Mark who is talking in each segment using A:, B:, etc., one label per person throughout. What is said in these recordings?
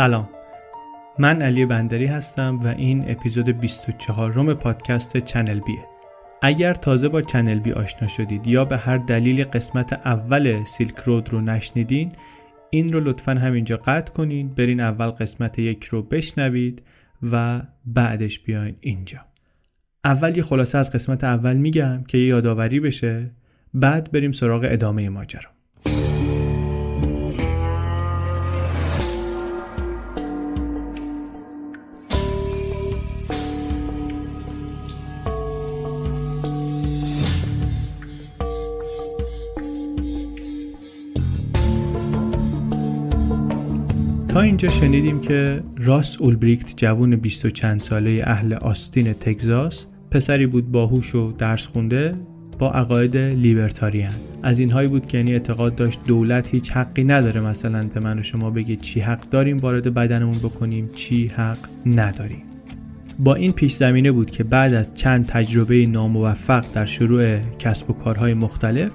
A: سلام. من علی بندری هستم و این اپیزود 24 روم پادکست چنل بیه اگر تازه با چنل بی آشنا شدید یا به هر دلیل قسمت اول سیلک رود رو نشنیدین این رو لطفا همینجا قطع کنین برین اول قسمت یک رو بشنوید و بعدش بیاین اینجا. اول یه خلاصه از قسمت اول میگم که یه یادآوری بشه بعد بریم سراغ ادامه ماجرا. تا اینجا شنیدیم که راس اولبریکت جوون بیست و چند ساله اهل آستین تگزاس پسری بود باهوش و درس خونده با عقاید لیبرتاریان. از اینهایی بود که یعنی اعتقاد داشت دولت هیچ حقی نداره مثلا به من و شما بگه چی حق داریم وارد بدنمون بکنیم چی حق نداریم. با این پیش زمینه بود که بعد از چند تجربه ناموفق در شروع کسب و کارهای مختلف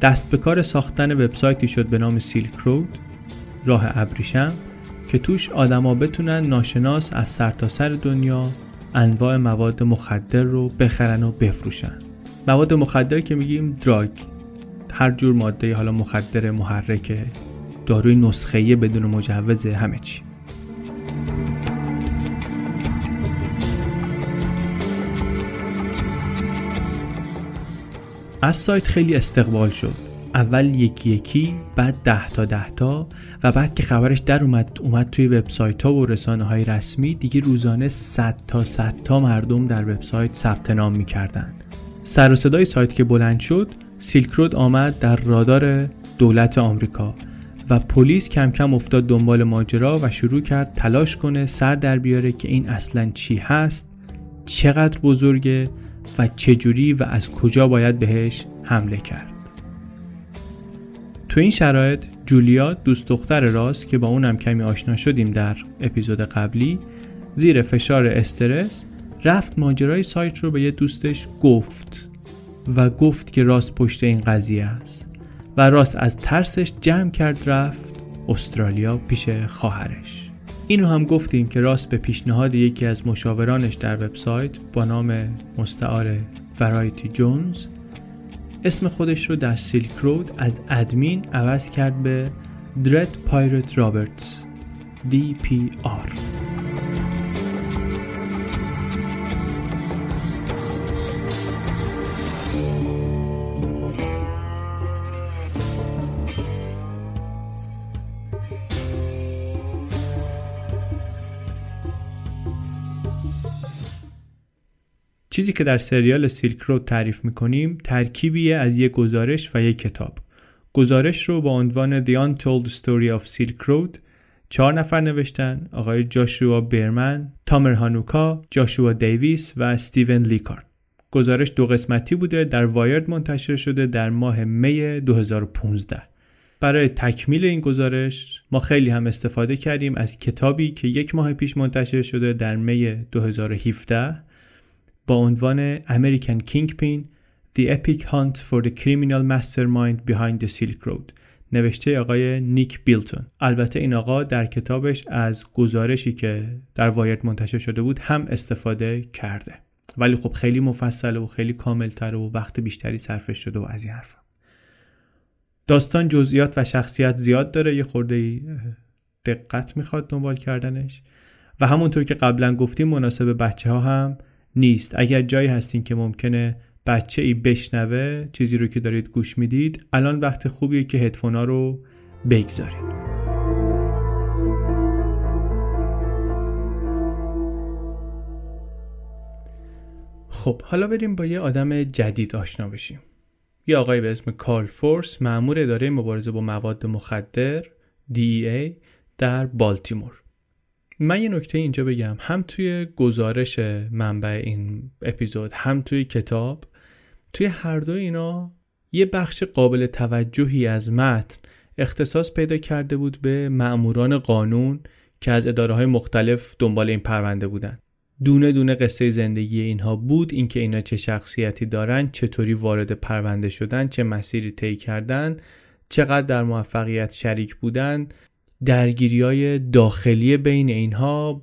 A: دست به کار ساختن وبسایتی شد به نام سیلک رود راه ابریشم. که توش آدما بتونن ناشناس از سرتاسر سر دنیا انواع مواد مخدر رو بخرن و بفروشن. مواد مخدر که میگیم دراگ. هر جور ماده حالا مخدر محرک داروی نسخه بدون مجوز همه چی. از سایت خیلی استقبال شد. اول یکی یکی بعد ده تا ده تا و بعد که خبرش در اومد اومد توی وبسایت ها و رسانه های رسمی دیگه روزانه 100 تا 100 تا مردم در وبسایت ثبت نام می‌کردن. سر و صدای سایت که بلند شد سیلک رود آمد در رادار دولت آمریکا و پلیس کم کم افتاد دنبال ماجرا و شروع کرد تلاش کنه سر در بیاره که این اصلا چی هست چقدر بزرگه و چجوری و از کجا باید بهش حمله کرد. تو این شرایط جولیا دوست دختر راست که با اونم کمی آشنا شدیم در اپیزود قبلی زیر فشار استرس رفت ماجرای سایت رو به یه دوستش گفت و گفت که راست پشت این قضیه است و راست از ترسش جمع کرد رفت استرالیا پیش خواهرش. اینو هم گفتیم که راست به پیشنهاد یکی از مشاورانش در وبسایت با نام مستعار ورایتی جونز اسم خودش رو در سیلک رود از ادمین عوض کرد به درد پایرت رابرتس DPR چیزی که در سریال سیلک رود تعریف می‌کنیم ترکیبیه از یک گزارش و یک کتاب. گزارش رو با عنوان The Untold Story of Silk Road چهار نفر نوشتن آقای جاشوا برمن، تامر هانوکا، جاشوا دیویس و استیون لیکارد. گزارش دو قسمتی بوده در وایرد منتشر شده در ماه می 2015 برای تکمیل این گزارش ما خیلی هم استفاده کردیم از کتابی که یک ماه پیش منتشر شده در می 2017 با عنوان American Kingpin The Epic Hunt for the Criminal Mastermind Behind the Silk Road نوشته آقای نیک بیلتون. البته این آقا در کتابش از گزارشی که در وایرد منتشر شده بود هم استفاده کرده. ولی خب خیلی مفصل و خیلی کاملتر و وقت بیشتری صرفش شده و از این حرف داستان جزئیات و شخصیت زیاد داره. یه خورده دقت می‌خواد دنبال کردنش. و همونطور که قبلا گفتیم مناسب بچه ها هم نیست. اگر جایی هستین که ممکنه بچه ای بشنوه چیزی رو که دارید گوش می‌دید الان وقت خوبیه که هدفونا رو بگذارید. خب حالا بریم با یه آدم جدید آشنا بشیم. یه آقای به اسم کارل فورس معمور اداره مبارزه با مواد مخدر DEA در بالتیمور. من یه نکته اینجا بگم. هم توی گزارش منبع این اپیزود هم توی کتاب توی هر دو اینا یه بخش قابل توجهی از متن اختصاص پیدا کرده بود به معموران قانون که از اداره های مختلف دنبال این پرونده بودن. دونه دونه قصه زندگی اینها بود اینکه اینا چه شخصیتی دارن چطوری وارد پرونده شدن چه مسیری طی کردن چقدر در موفقیت شریک بودن. درگیری های داخلی بین اینها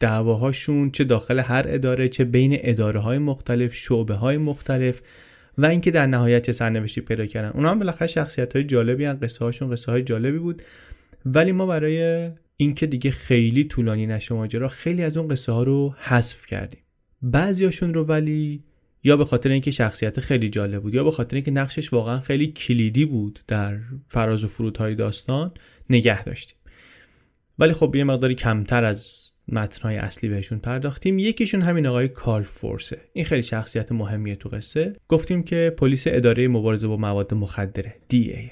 A: دعواهاشون چه داخل هر اداره چه بین اداره های مختلف شعبه های مختلف و اینکه در نهایت چه سرنوشتی پیدا کردن. اونا هم بالاخره شخصیت های جالبی هن قصه هاشون قصه های جالبی بود. ولی ما برای اینکه دیگه خیلی طولانی نشه ماجرا خیلی از اون قصه ها رو حذف کردیم. بعضیاشون رو ولی یا به خاطر اینکه شخصیت خیلی جالب بود یا به خاطر اینکه نقشش واقعا خیلی کلیدی بود در فراز و فرودهای داستان نگه داشتیم. ولی خب یه مقداری کمتر از متنهای اصلی بهشون پرداختیم. یکیشون همین آقای کارل فورسه. این خیلی شخصیت مهمیه تو قصه. گفتیم که پلیس اداره مبارزه با مواد مخدره ای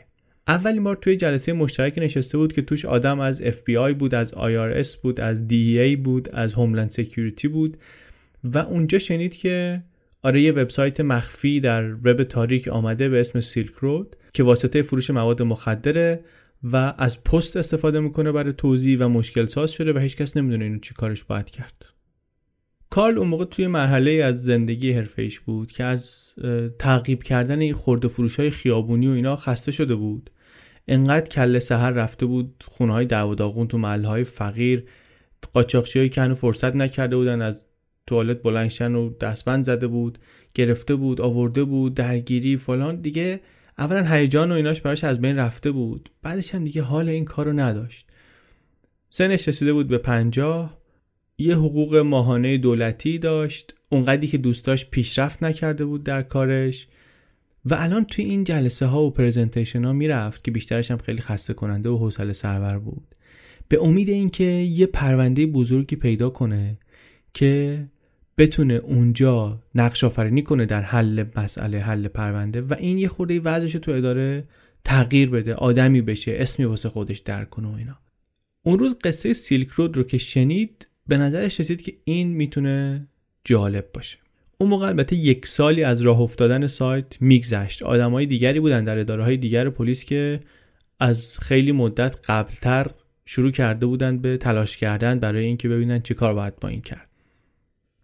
A: اولین بار توی جلسه مشترک نشسته بود که توش آدم از FBI بود از IRS بود از DEA بود از هوملند سکیوریتی بود. و اونجا شنید که آره یه وبسایت مخفی در وب تاریک آمده به اسم سیلک رود که واسطه فروش مواد مخدره. و از پست استفاده می‌کنه برای توضیح و مشکل ساز شده و هیچکس نمی‌دونه اینو چی کارش باید کرد. کارل اون موقع توی مرحله از زندگی حرفه‌ایش بود که از تعقیب کردن این خورده فروش های خیابونی و اینا خسته شده بود. انقدر کله سهر رفته بود خونه های دعو داغون تو محله های فقیر قاچاقچی که هنو فرصت نکرده بودن از توالت بلنشن و دستبند زده بود گرفته بود آورده بود درگیری فلان. دیگه اولا هیجان و ایناش براش از بین رفته بود. بعدش هم دیگه حال این کارو نداشت. سنش رسیده بود به پنجاه. یه حقوق ماهانه دولتی داشت. اونقدری که دوستاش پیشرفت نکرده بود در کارش. و الان توی این جلسه ها و پرزنتیشن ها می‌رفت که بیشترش هم خیلی خسته کننده و حوصله سرور بود. به امید اینکه یه پرونده بزرگی پیدا کنه که بتونه اونجا نقش آفرینی کنه در حل مسئله حل پرونده و این یه خورده وضعش تو اداره تغییر بده آدمی بشه اسمی واسه خودش در کنه و اینا. اون روز قصه سیلک رود رو که شنید به نظرش رسید که این می‌تونه جالب باشه. اون موقع البته یک سالی از راه افتادن سایت میگذشت. آدمای دیگری بودن در اداره های دیگر پلیس که از خیلی مدت قبلتر شروع کرده بودن به تلاش کردن برای اینکه ببینن چه کار باید با این کرد.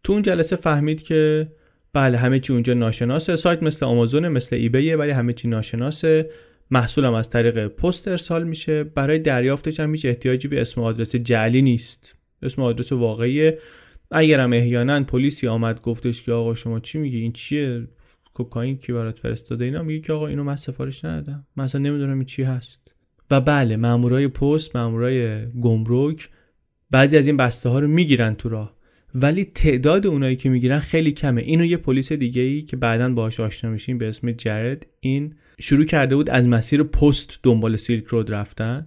A: تو اون جلسه فهمید که بله همه چی اونجا ناشناسه. سایت مثل آمازون مثل ایبیه ولی همه چی ناشناسه. محصولم از طریق پست ارسال میشه. برای دریافتش هم هیچ احتیاجی به اسم آدرس جعلی نیست. اسم آدرس واقعیه. اگرم احیانا پلیسی آمد گفتش که آقا شما چی میگی؟ این چیه؟ کوکائین کی برات فرستاده؟ اینا میگه که آقا اینو من سفارش ندادم. من اصلا نمی‌دونم این چی هست. و بله مامورای پست مامورای گمرک بعضی از این بسته ها رو می‌گیرن تو راه. ولی تعداد اونایی که می‌گیرن خیلی کمه. اینو یه پلیس دیگه ای که بعدا باهاش آشنا میشیم به اسم جرد این شروع کرده بود از مسیر پست دنبال سیلک رود رفتن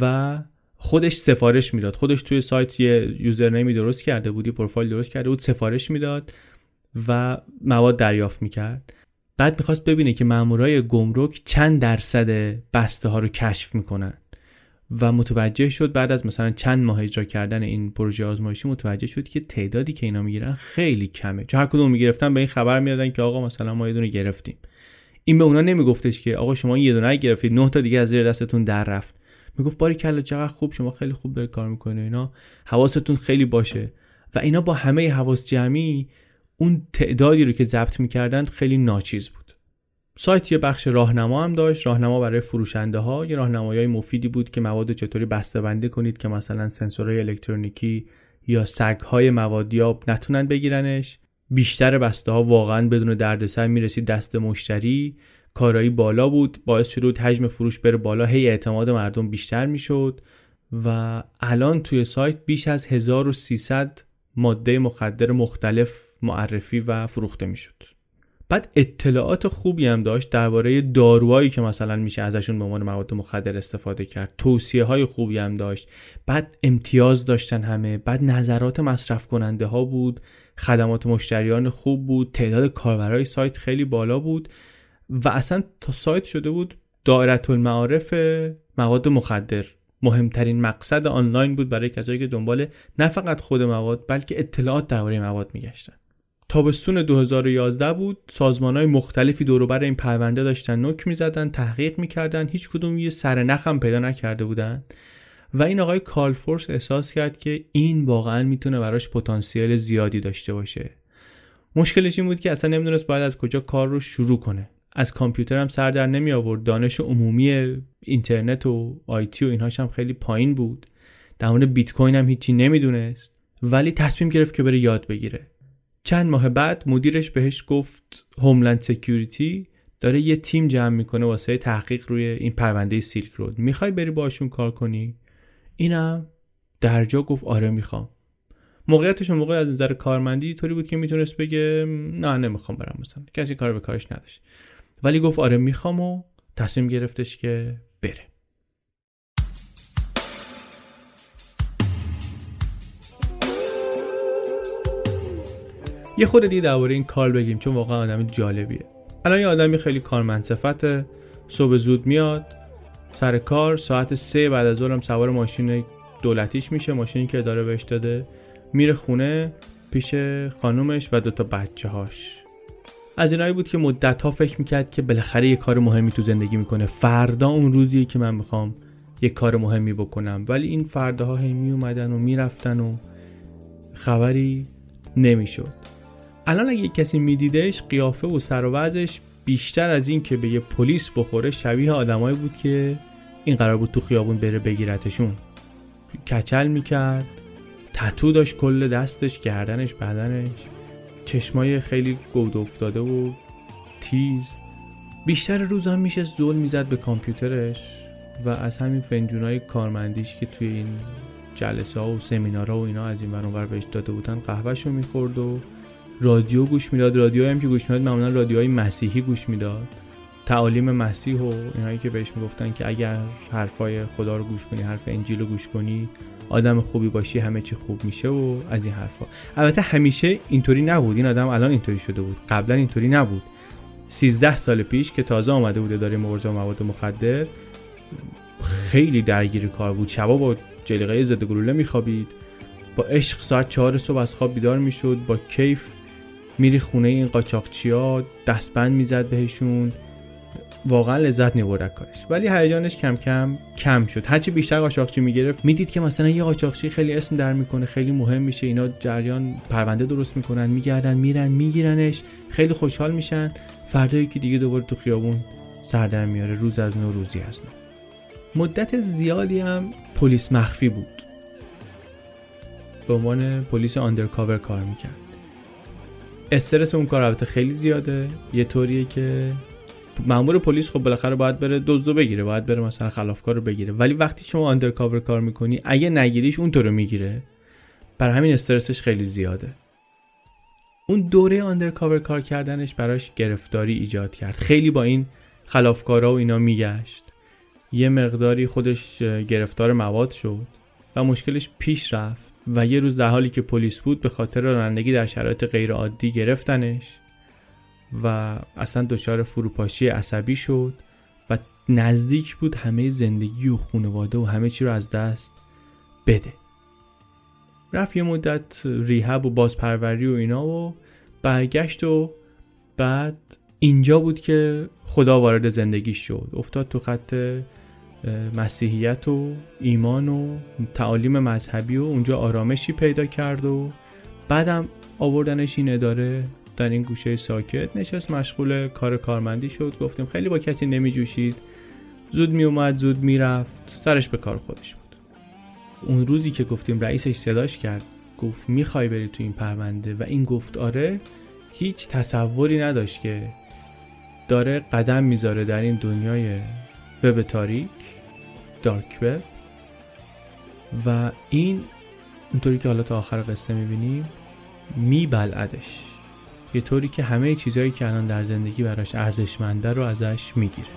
A: و خودش سفارش می‌داد. خودش توی سایت یه یوزرنیمی درست کرده بود پروفایل درست کرده بود سفارش می‌داد و مواد دریافت می‌کرد. بعد می‌خواست ببینه که مامورای گمرک چند درصد بسته ها رو کشف می‌کنن. و متوجه شد بعد از مثلا چند ماه اجرا کردن این پروژه آزمایشی متوجه شد که تعدادی که اینا می‌گیرن خیلی کمه. چون هر کدوم می‌گرفتن به این خبر می‌دادن که آقا مثلا ما یه دونه گرفتیم. این به اونا نمیگفتش که آقا شما یه دونه گرفتید نه تا دیگه از زیر دستتون در رفت. می‌گفت باری کلا چقدر خوب شما خیلی خوب دارید کار می‌کنه اینا. حواستون خیلی باشه. و اینا با همه حواس جمعی اون تعدادی رو که ضبط می‌کردن خیلی ناچیز بود. سایت یه بخش راهنما هم داشت. راهنما برای فروشنده ها یه راهنمایی مفیدی بود که مواد چطوری بسته کنید که مثلا سنسورهای الکترونیکی یا سگ های موادیاب نتونن بگیرنش. بیشتر بسته ها واقعا بدون دردسر می‌رسید دست مشتری. کارایی بالا بود. باعث شده حجم فروش بره بالا. هی اعتماد مردم بیشتر می‌شد. و الان توی سایت بیش از 1300 ماده مخدر مختلف معرفی و فروخته می‌شد. بعد اطلاعات خوبی هم داشت درباره داروهایی که مثلا میشه ازشون به عنوان مواد مخدر استفاده کرد. توصیه های خوبی هم داشت. بعد امتیاز داشتن همه. بعد نظرات مصرف کننده ها بود. خدمات مشتریان خوب بود. تعداد کاربرای سایت خیلی بالا بود. و اصلا تا سایت شده بود دایره المعارف مواد مخدر. مهمترین مقصد آنلاین بود برای کسایی که دنبال نه فقط خود مواد بلکه اطلاعات درباره مواد میگشتن. تابستون 2011 بود. سازمان های مختلفی دوروبر این پرونده داشتن نک می‌زدن تحقیق می‌کردن. هیچ کدوم یه سرنخ هم پیدا نکرده بودن. و این آقای کالفورس احساس کرد که این واقعا می‌تونه براش پتانسیل زیادی داشته باشه. مشکلش این بود که اصلا نمی‌دونست باید از کجا کار رو شروع کنه. از کامپیوتر هم سر در نمی آورد. دانش عمومی اینترنت و آیتی و اینهاش هم خیلی پایین بود. در مورد بیت کوین هم هیچی نمی‌دونست. ولی تصمیم گرفت که بره یاد بگیره. چند ماه بعد مدیرش بهش گفت هوملند سکیوریتی داره یه تیم جمع می‌کنه واسه تحقیق روی این پرونده سیلک رود می‌خوای بری باشون کار کنی؟ اینم درجا گفت آره می‌خوام. موقعیتش موقع از نظر کارمندی طوری بود که می‌تونست بگه نه نمی‌خوام برم مثلا. کسی کار به کارش نداشت. ولی گفت آره می‌خوام و تصمیم گرفتش که یه خود دیگه درباره این کار بگیم چون واقعا آدم جالبیه. الان یه آدمی خیلی کارمند صفته صبح زود میاد سر کار ساعت سه بعد از ظهرم سوار ماشین دولتیش میشه ماشینی که اداره بهش داده. میره خونه پیش خانومش و دوتا بچه هاش از اینایی بود که مدت ها فکر می‌کرد که بالاخره یه کار مهمی تو زندگی می‌کنه. فردا اون روزیه که من می‌خوام یه کار مهمی بکنم. ولی این فرداها هی میومدن و می‌رفتن و خبری نمی‌شد. الان اگه کسی میدیدش قیافه و سر و بیشتر از این که به یه پلیس بخوره شبیه آدمایی بود که این قرار بود تو خیابون بره بگیرتشون. کچل می‌کرد تتو داشت کل دستش گردنش بدنش چشمای خیلی گود افتاده و تیز. بیشتر روزا میشه زول می‌زد به کامپیوترش و از همین فنجونای کارمندیش که توی این جلسه ها و سمینارها و اینا از این ور بهش داده بودن قهوهشو می‌خورد و رادیو گوش می‌داد. رادیو هم که گوش می‌داد معمولا رادیوهای مسیحی گوش می‌داد. تعالیم مسیح و اینایی که بهش می‌گفتن که اگر حرفای خدا رو گوش کنی حرف انجیل رو گوش کنی آدم خوبی باشی همه چی خوب میشه و از این حرفا. البته همیشه اینطوری نبود. این آدم الان اینطوری شده بود. قبلا اینطوری نبود. 13 سال پیش که تازه آمده بوده داره مبارزه با مواد مخدر خیلی درگیر کار بود. شبا با جلیقه ضد گلوله میخوابید. با عشق ساعت چهار صبح از خواب بیدار می‌شد. با کیف میری خونه این قاچاقچیا دستبند می‌زد بهشون. واقعا لذت می‌برد کارش. ولی هیجانش کم کم کم شد. هرچی بیشتر قاچاقچی می‌گرفت می‌دید که مثلا یه قاچاقچی خیلی اسم در می‌کنه خیلی مهم میشه. اینا جریان پرونده درست می‌کنن میگردن میرن میگیرنش. خیلی خوشحال میشن. فردایی که دیگه دوباره تو خیابون سردر میاره روز از نو روزی از نو. مدت زیادی هم پلیس مخفی بود. به عنوان پلیس آندرکاور کار می‌کرد. استرس اون کار البته خیلی زیاده. یه طوریه که مامور پلیس خب بالاخره باید بره دزدو بگیره باید بره مثلا خلافکار رو بگیره. ولی وقتی شما آندرکاور کار می‌کنی اگه نگیریش اون تو رو می‌گیره. بر همین استرسش خیلی زیاده. اون دوره آندرکاور کار کردنش براش گرفتاری ایجاد کرد. خیلی با این خلافکارا و اینا میگشت. یه مقداری خودش گرفتار مواد شد و مشکلش پیش رفت. و یه روز در حالی که پلیس بود به خاطر رانندگی در شرایط غیر عادی گرفتنش و اصلا دچار فروپاشی عصبی شد و نزدیک بود همه زندگی و خانواده و همه چی رو از دست بده. رفت یه مدت ریهب و بازپروری و اینا و برگشت و بعد اینجا بود که خدا وارد زندگی شد. افتاد تو خط مسیحیت و ایمان و تعالیم مذهبی و اونجا آرامشی پیدا کرد و بعدم آوردنش این اداره در این گوشه ساکت. نشست مشغول کار کارمندی شد. گفتیم خیلی با کسی نمی جوشید زود می اومد زود می‌رفت. سرش به کار خودش بود. اون روزی که گفتیم رئیسش صداش کرد گفت می‌خوای بری تو این پرونده؟ و این گفت آره هیچ تصوری نداشت که داره قدم می‌ذاره در این دنیای وب تاریک. دارک وب و این اونطوری که حالا تا آخر قصه می‌بینیم میبلعدش. یه طوری که همه چیزهایی که الان در زندگی براش ارزشمنده رو ازش می‌گیره.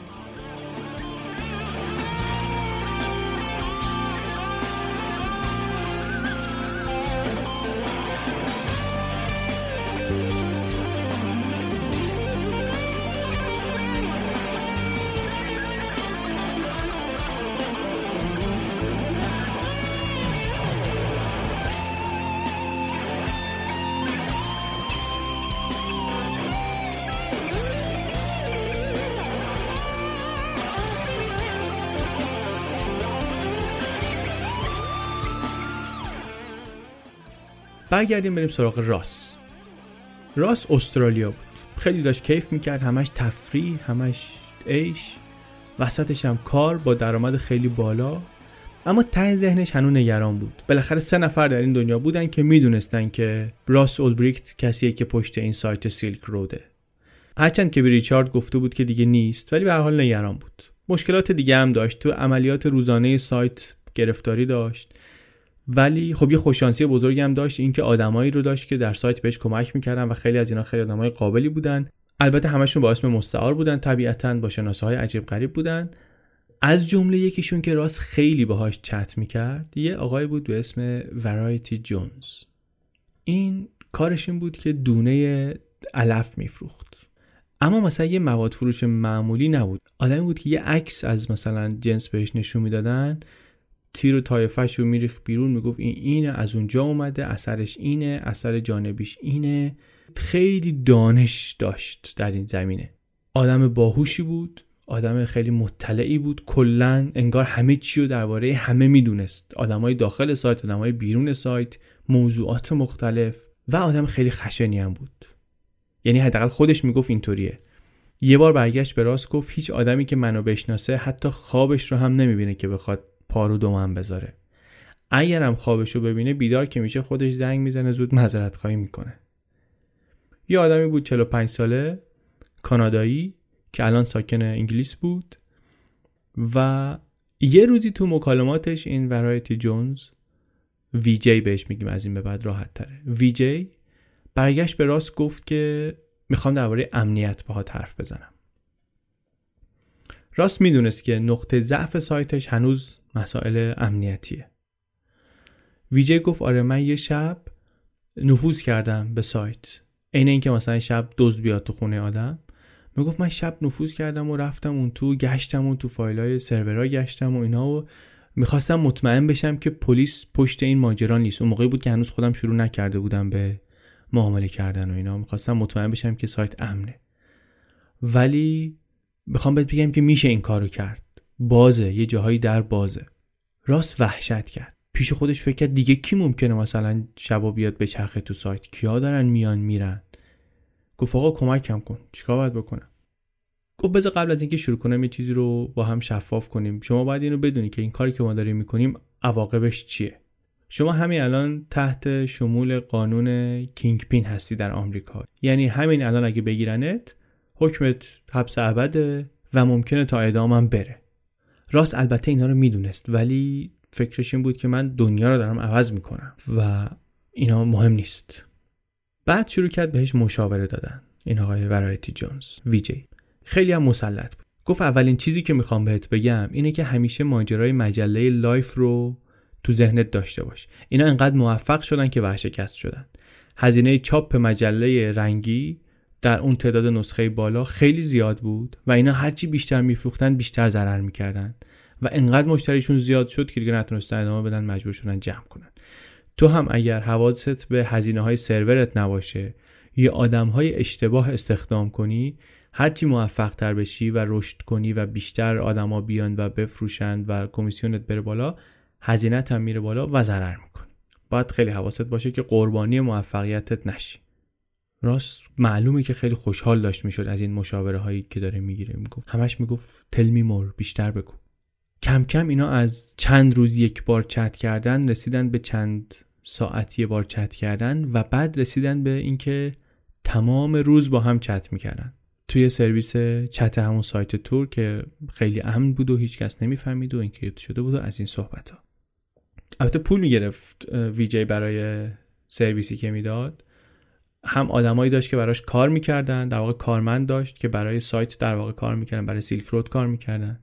A: برگردیم بریم سراغ راس. راس استرالیا بود. خیلی داشت کیف می‌کرد همش تفریح همش عیش. وسطش هم کار با درآمد خیلی بالا. اما ته ذهنش هنوز نگران بود. بالاخره سه نفر در این دنیا بودن که می‌دونستن که راس اولبریکت کسیه که پشت این سایت سیلک روده. هرچند که به ریچارد گفته بود که دیگه نیست ولی به حال نگران بود. مشکلات دیگه هم داشت. تو عملیات روزانه سایت گرفتاری داشت. ولی خب یه خوششانسی بزرگی هم داشت اینکه آدمایی رو داشت که در سایت بهش کمک می‌کردن و خیلی از اینا خیلی آدمای قابلی بودن. البته همشون با اسم مستعار بودن طبیعتا با شناسه های عجیب غریب بودن. از جمله یکیشون که راست خیلی باهاش چت می‌کرد یه آقای بود به اسم ورایتی جونز این کارش این بود که دونه علف میفروخت. اما مثلا یه مواد فروش معمولی نبود. آدمی بود که یه عکس از مثلا جنس بهش نشون می‌دادن. تیر و تایفش رو میریخ بیرون می‌گفت این اینه از اونجا اومده اثرش اینه اثر جانبیش اینه. خیلی دانش داشت در این زمینه. آدم باهوشی بود آدم خیلی مطلعی بود. کلا انگار همه چی رو درباره همه می‌دونست. آدمای داخل سایت آدمای بیرون سایت موضوعات مختلف. و آدم خیلی خشنی هم بود. یعنی حداقل خودش می‌گفت اینطوریه. یه بار برگشت به راست گفت هیچ آدمی که منو بشناسه حتی خوابش رو هم نمی‌بینه که بخواد پارو دومن بذاره. اگرم خوابش رو ببینه بیدار که میشه خودش زنگ می‌زنه زود معذرت خواهی می‌کنه. یه آدمی بود 45 ساله کانادایی که الان ساکن انگلیس بود و یه روزی تو مکالماتش این ورایتی جونز وی جی بهش میگیم از این به بعد راحت تره. وی جی برگشت به راست گفت که می‌خوام درباره امنیت باها حرف بزنم. راست می‌دونست که نقطه ضعف سایتش هنوز مسائل امنیتیه. ویجی گفت آره من یه شب نفوذ کردم به سایت. عین اینکه مثلا شب دزد بیاد تو خونه آدم. می‌گفت من شب نفوذ کردم و رفتم اون تو گشتم اون تو فایل های سرورها گشتم و اینا و می‌خواستم مطمئن بشم که پلیس پشت این ماجرا نیست. اون موقعی بود که هنوز خودم شروع نکرده بودم به معامله کردن و اینا. می‌خواستم مطمئن بشم که سایت امنه. ولی می‌خوام بهت بگم که میشه این کارو کرد. بازه یه جاهایی در بازه. راست وحشت کرد. پیش خودش فکر کرد دیگه کی ممکنه مثلا شبا بیاد به چرخه تو سایت؟ کیا دارن میان میرن؟ گفت آقا کمکم کن. چیکار باید بکنم؟ گفت بذار قبل از اینکه شروع کنم یه چیزی رو با هم شفاف کنیم. شما باید اینو بدونی که این کاری که ما داریم می‌کنیم عواقبش چیه. شما همین الان تحت شمول قانون کینگ پین هستی در آمریکا. یعنی همین الان اگه بگیرنت حکمت حبس ابده و ممکنه تا اعدامم بره. راست البته اینا رو می‌دونست ولی فکرش این بود که من دنیا رو دارم عوض می‌کنم و اینا مهم نیست. بعد شروع کرد بهش مشاوره دادن این آقای ورایتی جونز VJ خیلی هم مسلط بود. گفت اولین چیزی که می‌خوام بهت بگم اینه که همیشه ماجرای مجله لایف رو تو ذهنت داشته باش. اینا انقدر موفق شدن که ورشکست شدن. هزینه چاپ مجله رنگی در اون تعداد نسخه بالا خیلی زیاد بود و اینا هرچی بیشتر میفروختن بیشتر ضرر می‌کردن و انقدر مشتریشون زیاد شد که دیگه نتونستن ادامه بدن مجبور شدن جمع کنن. تو هم اگر حواست به هزینه های سرورت نباشه یا آدم های اشتباه استخدام کنی هرچی موفق تر بشی و رشد کنی و بیشتر آدما بیان و بفروشند و کمیسیونت بره بالا هزینت هم میره بالا و ضرر می‌کنی باید خیلی حواست باشه که قربانی موفقیتت نشی. راست معلومه که خیلی خوشحال داشت می‌شد از این مشاوره هایی که داره می‌گیره. می‌گفت همش می‌گفت تلمی مور بیشتر بگو. کم کم اینا از چند روز یک بار چت کردن رسیدن به چند ساعت یه بار چت کردن و بعد رسیدن به اینکه تمام روز با هم چت می‌کردن. توی سرویس چت همون سایت تور که خیلی امن بود و هیچکس نمی‌فهمید و اینکریپت شده بود و از این صحبت ها البته پول می‌گرفت ویجی برای سرویسی که می‌داد. هم آدمایی داشت که براش کار می‌کردن در واقع کارمند داشت که برای سایت در واقع کار می‌کردن برای سیلک رود کار می‌کردن.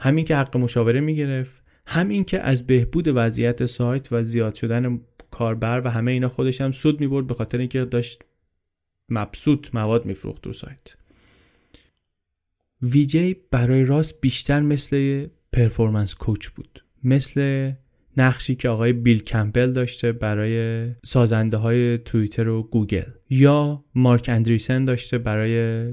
A: همین که حق مشاوره می‌گرفت همین که از بهبود وضعیت سایت و زیاد شدن کاربر و همه اینا خودش هم سود می‌برد به خاطر اینکه داشت مبسوط مواد میفروخت تو سایت. VJ برای راست بیشتر مثل performance coach بود. مثل نقشی که آقای بیل کمپل داشته برای سازنده های توییتر و گوگل یا مارک اندریسن داشته برای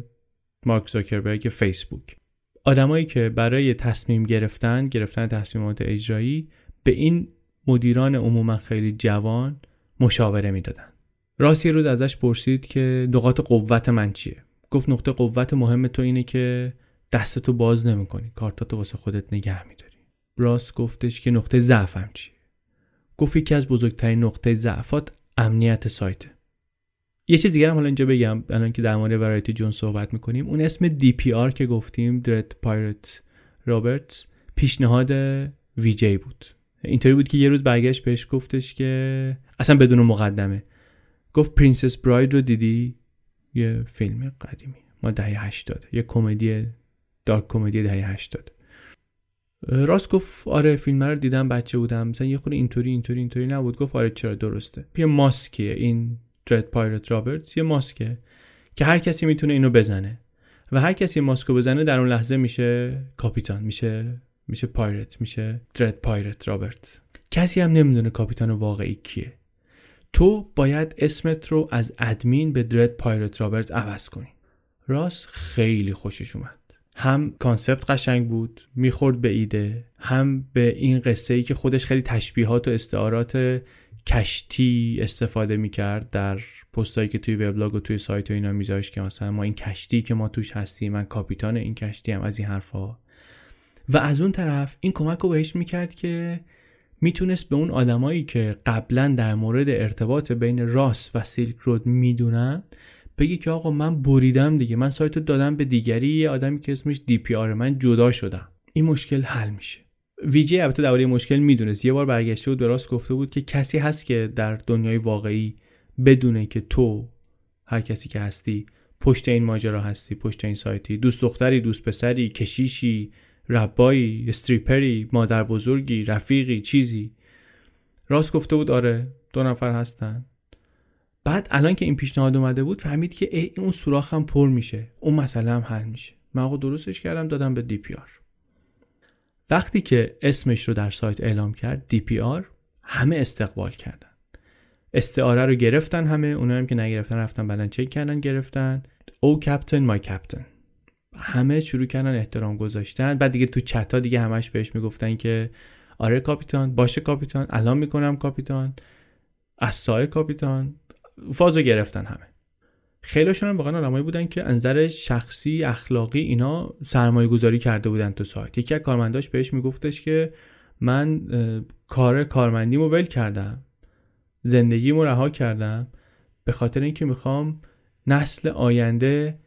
A: مارک زاکربرگ فیسبوک. آدمایی که برای تصمیم گرفتن گرفتن تصمیمات اجرایی به این مدیران عموما خیلی جوان مشاوره می‌دادن. راست یه روز ازش پرسید که نقاط قوت من چیه؟ گفت نقطه قوت مهم تو اینه که دستتو باز نمی‌کنی کارتاتو واسه خودت نگه میداری. راست گفتش که نقطه ضعفم چیه؟ گفت یکی از بزرگترین نقطه ضعفات امنیت سایته. یه چیز دیگه هم حالا اینجا بگم الان که در مورد ورایتی جون صحبت می‌کنیم اون اسم DPR که گفتیم درد پایرت رابرتس پیشنهاد VJ بود. اینطوری بود که یه روز برگشت بهش گفتش که اصلا بدون مقدمه. گفت Princess Bride رو دیدی؟ یه فیلم قدیمی ما دهه 80 یه کمدی dark comedy دهه 80 راست گفت آره فیلم رو دیدم بچه بودم. مثلا یه خورده اینطوری اینطوری اینطوری نبود. گفت آره چرا درسته. یه ماسکیه این Dread Pirate Roberts یه ماسکه که هر کسی می‌تونه اینو بزنه. و هر کسی ماسکو بزنه در اون لحظه میشه کاپیتان میشه میشه pirate میشه Dread Pirate Roberts کسی هم نمی‌دونه کاپیتان واقعی کیه. تو باید اسمت رو از ادمین به Dread Pirate Roberts عوض کنی. راست خیلی خوشش اومد. هم concept قشنگ بود می‌خورد به ایده هم به این قصه ای که خودش خیلی تشبیهات و استعارات کشتی استفاده می‌کرد در پستایی که توی وبلاگ و توی سایت و اینا میذاشت که مثلا ما این کشتی که ما توش هستیم من کاپیتان این کشتی هم از این حرفا. و از اون طرف این کمک رو بهش می‌کرد که می‌تونست به اون آدمایی که قبلا در مورد ارتباط بین راس و سیلک رود می‌دونن بگی که آقا من بریدم دیگه. من سایتو دادم به دیگری یه آدمی که اسمش دی پی آر. من جدا شدم. این مشکل حل میشه. ویجی البته درباره مشکل می‌دونست. یه بار برگشته بود به راست گفته بود که کسی هست که در دنیای واقعی بدونه که تو هر کسی که هستی پشت این ماجرا هستی پشت این سایتی. دوست دختری دوست پسری کشیشی rabbi ای stripper ی مادر بزرگی رفیقی چیزی. راست گفته بود آره دو نفر هستن. بعد الان که این پیشنهاد اومده بود فهمید که ای اون سوراخ هم پر میشه. اون مسئله هم حل میشه. من درستش کردم دادم به DPR. وقتی که اسمش رو در سایت اعلام کرد DPR همه استقبال کردن. استعاره رو گرفتن همه اونایی هم که نگرفتن رفتن بعدن چک کردن گرفتن. او کپتن مای کپتن. همه شروع کردن احترام گذاشتن. بعد دیگه تو چت ها دیگه همش بهش می‌گفتن که آره کاپیتان باشه کاپیتان الان می‌کنم کاپیتان. از سایه کاپیتان. فازو گرفتن همه. خیلیشون هم واقعا آدمایی بودن که انظر شخصی اخلاقی اینا سرمایه گذاری کرده بودن تو سایت. یکی از کارمنداش بهش میگفتش که من کار کارمندیمو ول کردم. زندگیمو رها کردم. به خاطر اینکه می‌خوام نسل آینده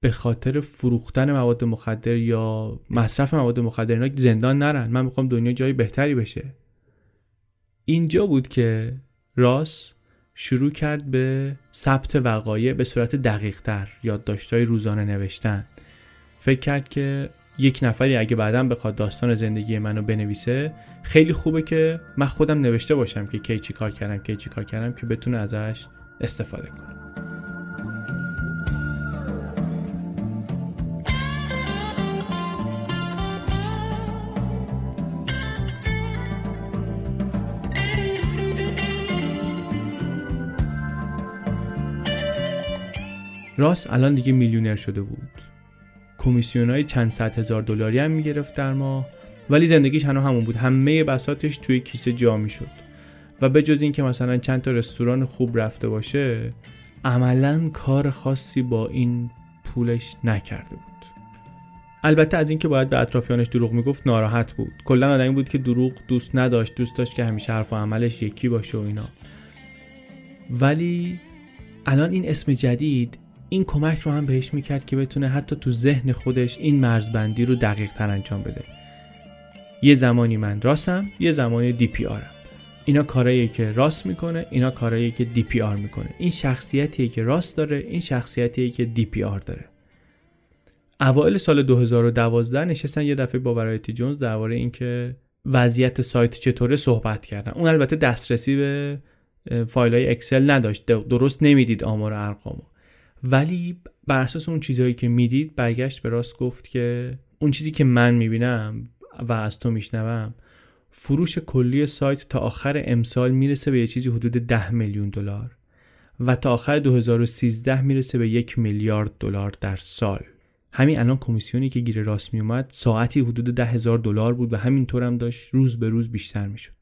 A: به خاطر فروختن مواد مخدر یا مصرف مواد مخدر اینا زندان نرن. من می‌خوام دنیا جای بهتری بشه. اینجا بود که راس شروع کرد به ثبت وقایع به صورت دقیق تر یادداشت‌های روزانه نوشتن. فکر کرد که یک نفری اگه بعدا بخواد داستان زندگی منو بنویسه خیلی خوبه که من خودم نوشته باشم که کی چی کار کردم کی چی کار کردم که بتونه ازش استفاده کنه راس الان دیگه میلیونر شده بود. کمیسیون های چند صد هزار دلاری هم می‌گرفت در ماه ولی زندگیش هنو همون بود. همه بساتش توی کیسه جا می‌شد. و به جز اینکه مثلا چند تا رستوران خوب رفته باشه عملا کار خاصی با این پولش نکرده بود. البته از اینکه باید به اطرافیانش دروغ می‌گفت ناراحت بود. کلا آدمی بود که دروغ دوست نداشت دوست داشت که همیشه حرف و عملش یکی باشه و اینا. ولی الان این اسم جدید این کمک رو هم بهش می‌کرد که بتونه حتی تو ذهن خودش این مرزبندی رو دقیق تر انجام بده. یه زمانی من راستم یه زمانی DPR م. اینا کارهایی که راست می‌کنه اینا کارهایی که DPR می‌کنه. این شخصیتیه که راست داره این شخصیتیه که DPR داره. اوایل سال 2012 نشستن یه دفعه با ورایتی جونز درباره اینکه وضعیت سایت چطوره صحبت کردن. اون البته دسترسی به فایل های اکسل نداشت. درست نمی‌دید آمار ارقامو. ولی بر اساس اون چیزهایی که می‌دید برگشت به راست گفت که اون چیزی که من می‌بینم و از تو میشنوم فروش کلی سایت تا آخر امسال می‌رسه به یه چیزی حدود 10 میلیون دلار و تا آخر 2013 می‌رسه به یک میلیارد دلار در سال. همین الان کمیسیونی که گیر راست میومد ساعتی حدود ده هزار دلار بود و همینطور هم داشت روز به روز بیشتر می‌شد.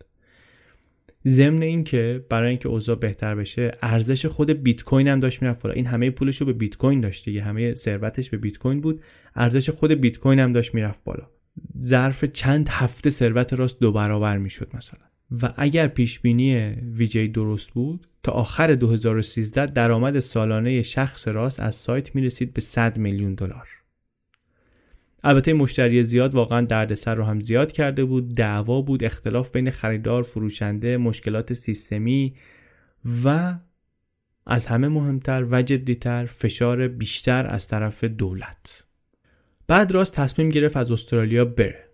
A: ضمن اینکه برای اینکه اوضاع بهتر بشه ارزش خود بیت کوین هم داشت می‌رفت بالا این همه پولش رو به بیت کوین داشت دیگه. همه ثروتش به بیت کوین بود. ارزش خود بیت کوین هم داشت می‌رفت بالا. ظرف چند هفته ثروت راست دو برابر می‌شد مثلا. و اگر پیش بینی ویجی درست بود تا آخر 2013 درآمد سالانه شخص راست از سایت می‌رسید به 100 میلیون دلار. البته مشتری زیاد واقعا دردسر رو هم زیاد کرده بود. دعوا بود اختلاف بین خریدار فروشنده مشکلات سیستمی و از همه مهمتر و جدیتر فشار بیشتر از طرف دولت. بعد راست تصمیم گرفت از استرالیا بره.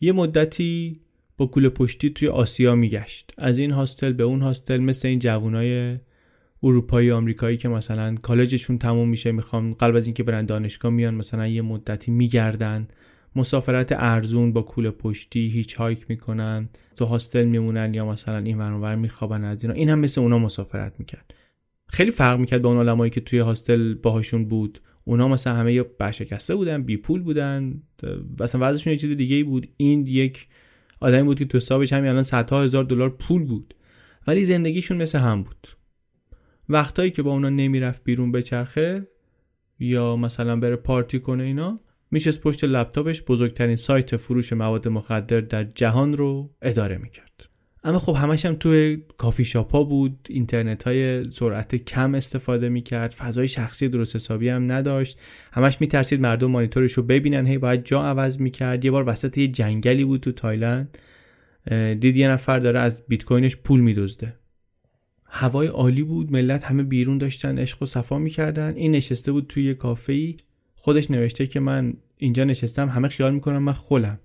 A: یه مدتی با کوله پشتی توی آسیا میگشت. از این هاستل به اون هاستل مثل این جوانای اروپایی آمریکایی که مثلا کالجشون تموم میشه می‌خوام قبل از اینکه برن دانشگاه میان مثلا یه مدتی میگردن. مسافرت ارزون با کوله پشتی هیچ هایک می‌کنن تو هاستل میمونن یا مثلا این ورانور میخوابن از اینا. این هم مثل اونا مسافرت می‌کرد. خیلی فرق می‌کرد با اون آدمایی که توی هاستل باهاشون بود. اونا مثلا همه یا برشکسته بودن بی پول بودن. مثلا وضعشون یه چیز دیگه ای بود. این یک آدمی بود که تو حسابش همین الان صدها هزار دلار پول بود. ولی زندگیشون مثل هم بود. وقتایی که با اونا نمی‌رفت بیرون بچرخه یا مثلا بره پارتی کنه اینا میشست پشت لپتاپش بزرگترین سایت فروش مواد مخدر در جهان رو اداره می‌کرد. اما خب همش هم توی کافی شاپا بود اینترنت های سرعت کم استفاده می‌کرد فضای شخصی درست حسابی هم نداشت. همش میترسید مردم مانیتورش رو ببینن هی باید جا عوض می‌کرد. یه بار وسط یه جنگلی بود تو تایلند. دید یه نفر داره از بیت کوینش پول میدزده. هوای عالی بود ملت همه بیرون داشتن عشق و صفا می‌کردن. این نشسته بود توی یه کافه ای خودش نوشته که من اینجا نشستم همه خیال می‌کنم من خولم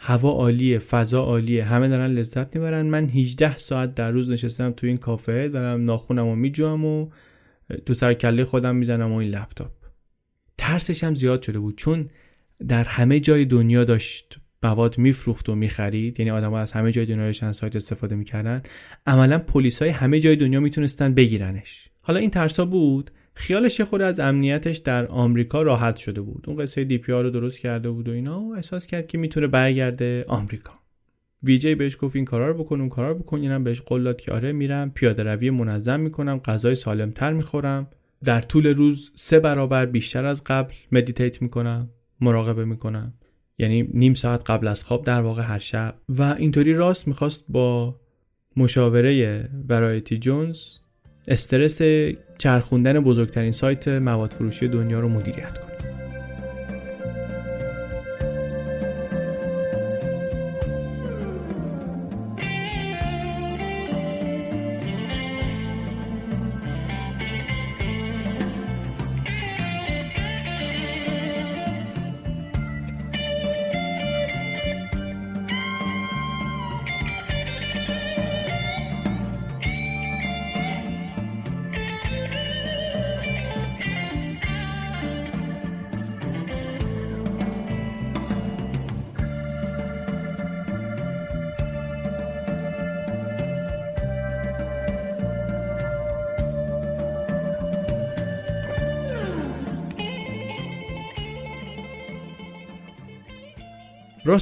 A: هوا عالیه فضا عالیه همه دارن لذت می‌برن. من 18 ساعت در روز نشستم توی این کافه دارم ناخونم و میجوام و تو سر کله خودم می‌زنم و این لپتاپ. ترسش هم زیاد شده بود چون در همه جای دنیا داشت مواد میفروخت و می‌خرید؟ یعنی آدم از همه جای دنیا داشتن سایت استفاده می‌کردن. عملا پلیس های همه جای دنیا می‌تونستن بگیرنش. حالا این ترسا بود؟ خیالش خود از امنیتش در آمریکا راحت شده بود. اون قصه دی پی رو درست کرده بود و اینا و احساس کرد که می‌تونه برگرده آمریکا. VJ بهش گفت این کارا رو بکن اون کارا رو بکن. اینم بهش قول داد که آره میرم پیاده روی منظم می‌کنم غذای سالمتر می‌خورم. در طول روز سه برابر بیشتر از قبل meditate می‌کنم مراقبه می‌کنم. یعنی نیم ساعت قبل از خواب در واقع هر شب. و اینطوری راست می‌خواست با مشاوره ورایتی جونز استرس چرخوندن بزرگترین سایت مواد فروشی دنیا رو مدیریت کنه.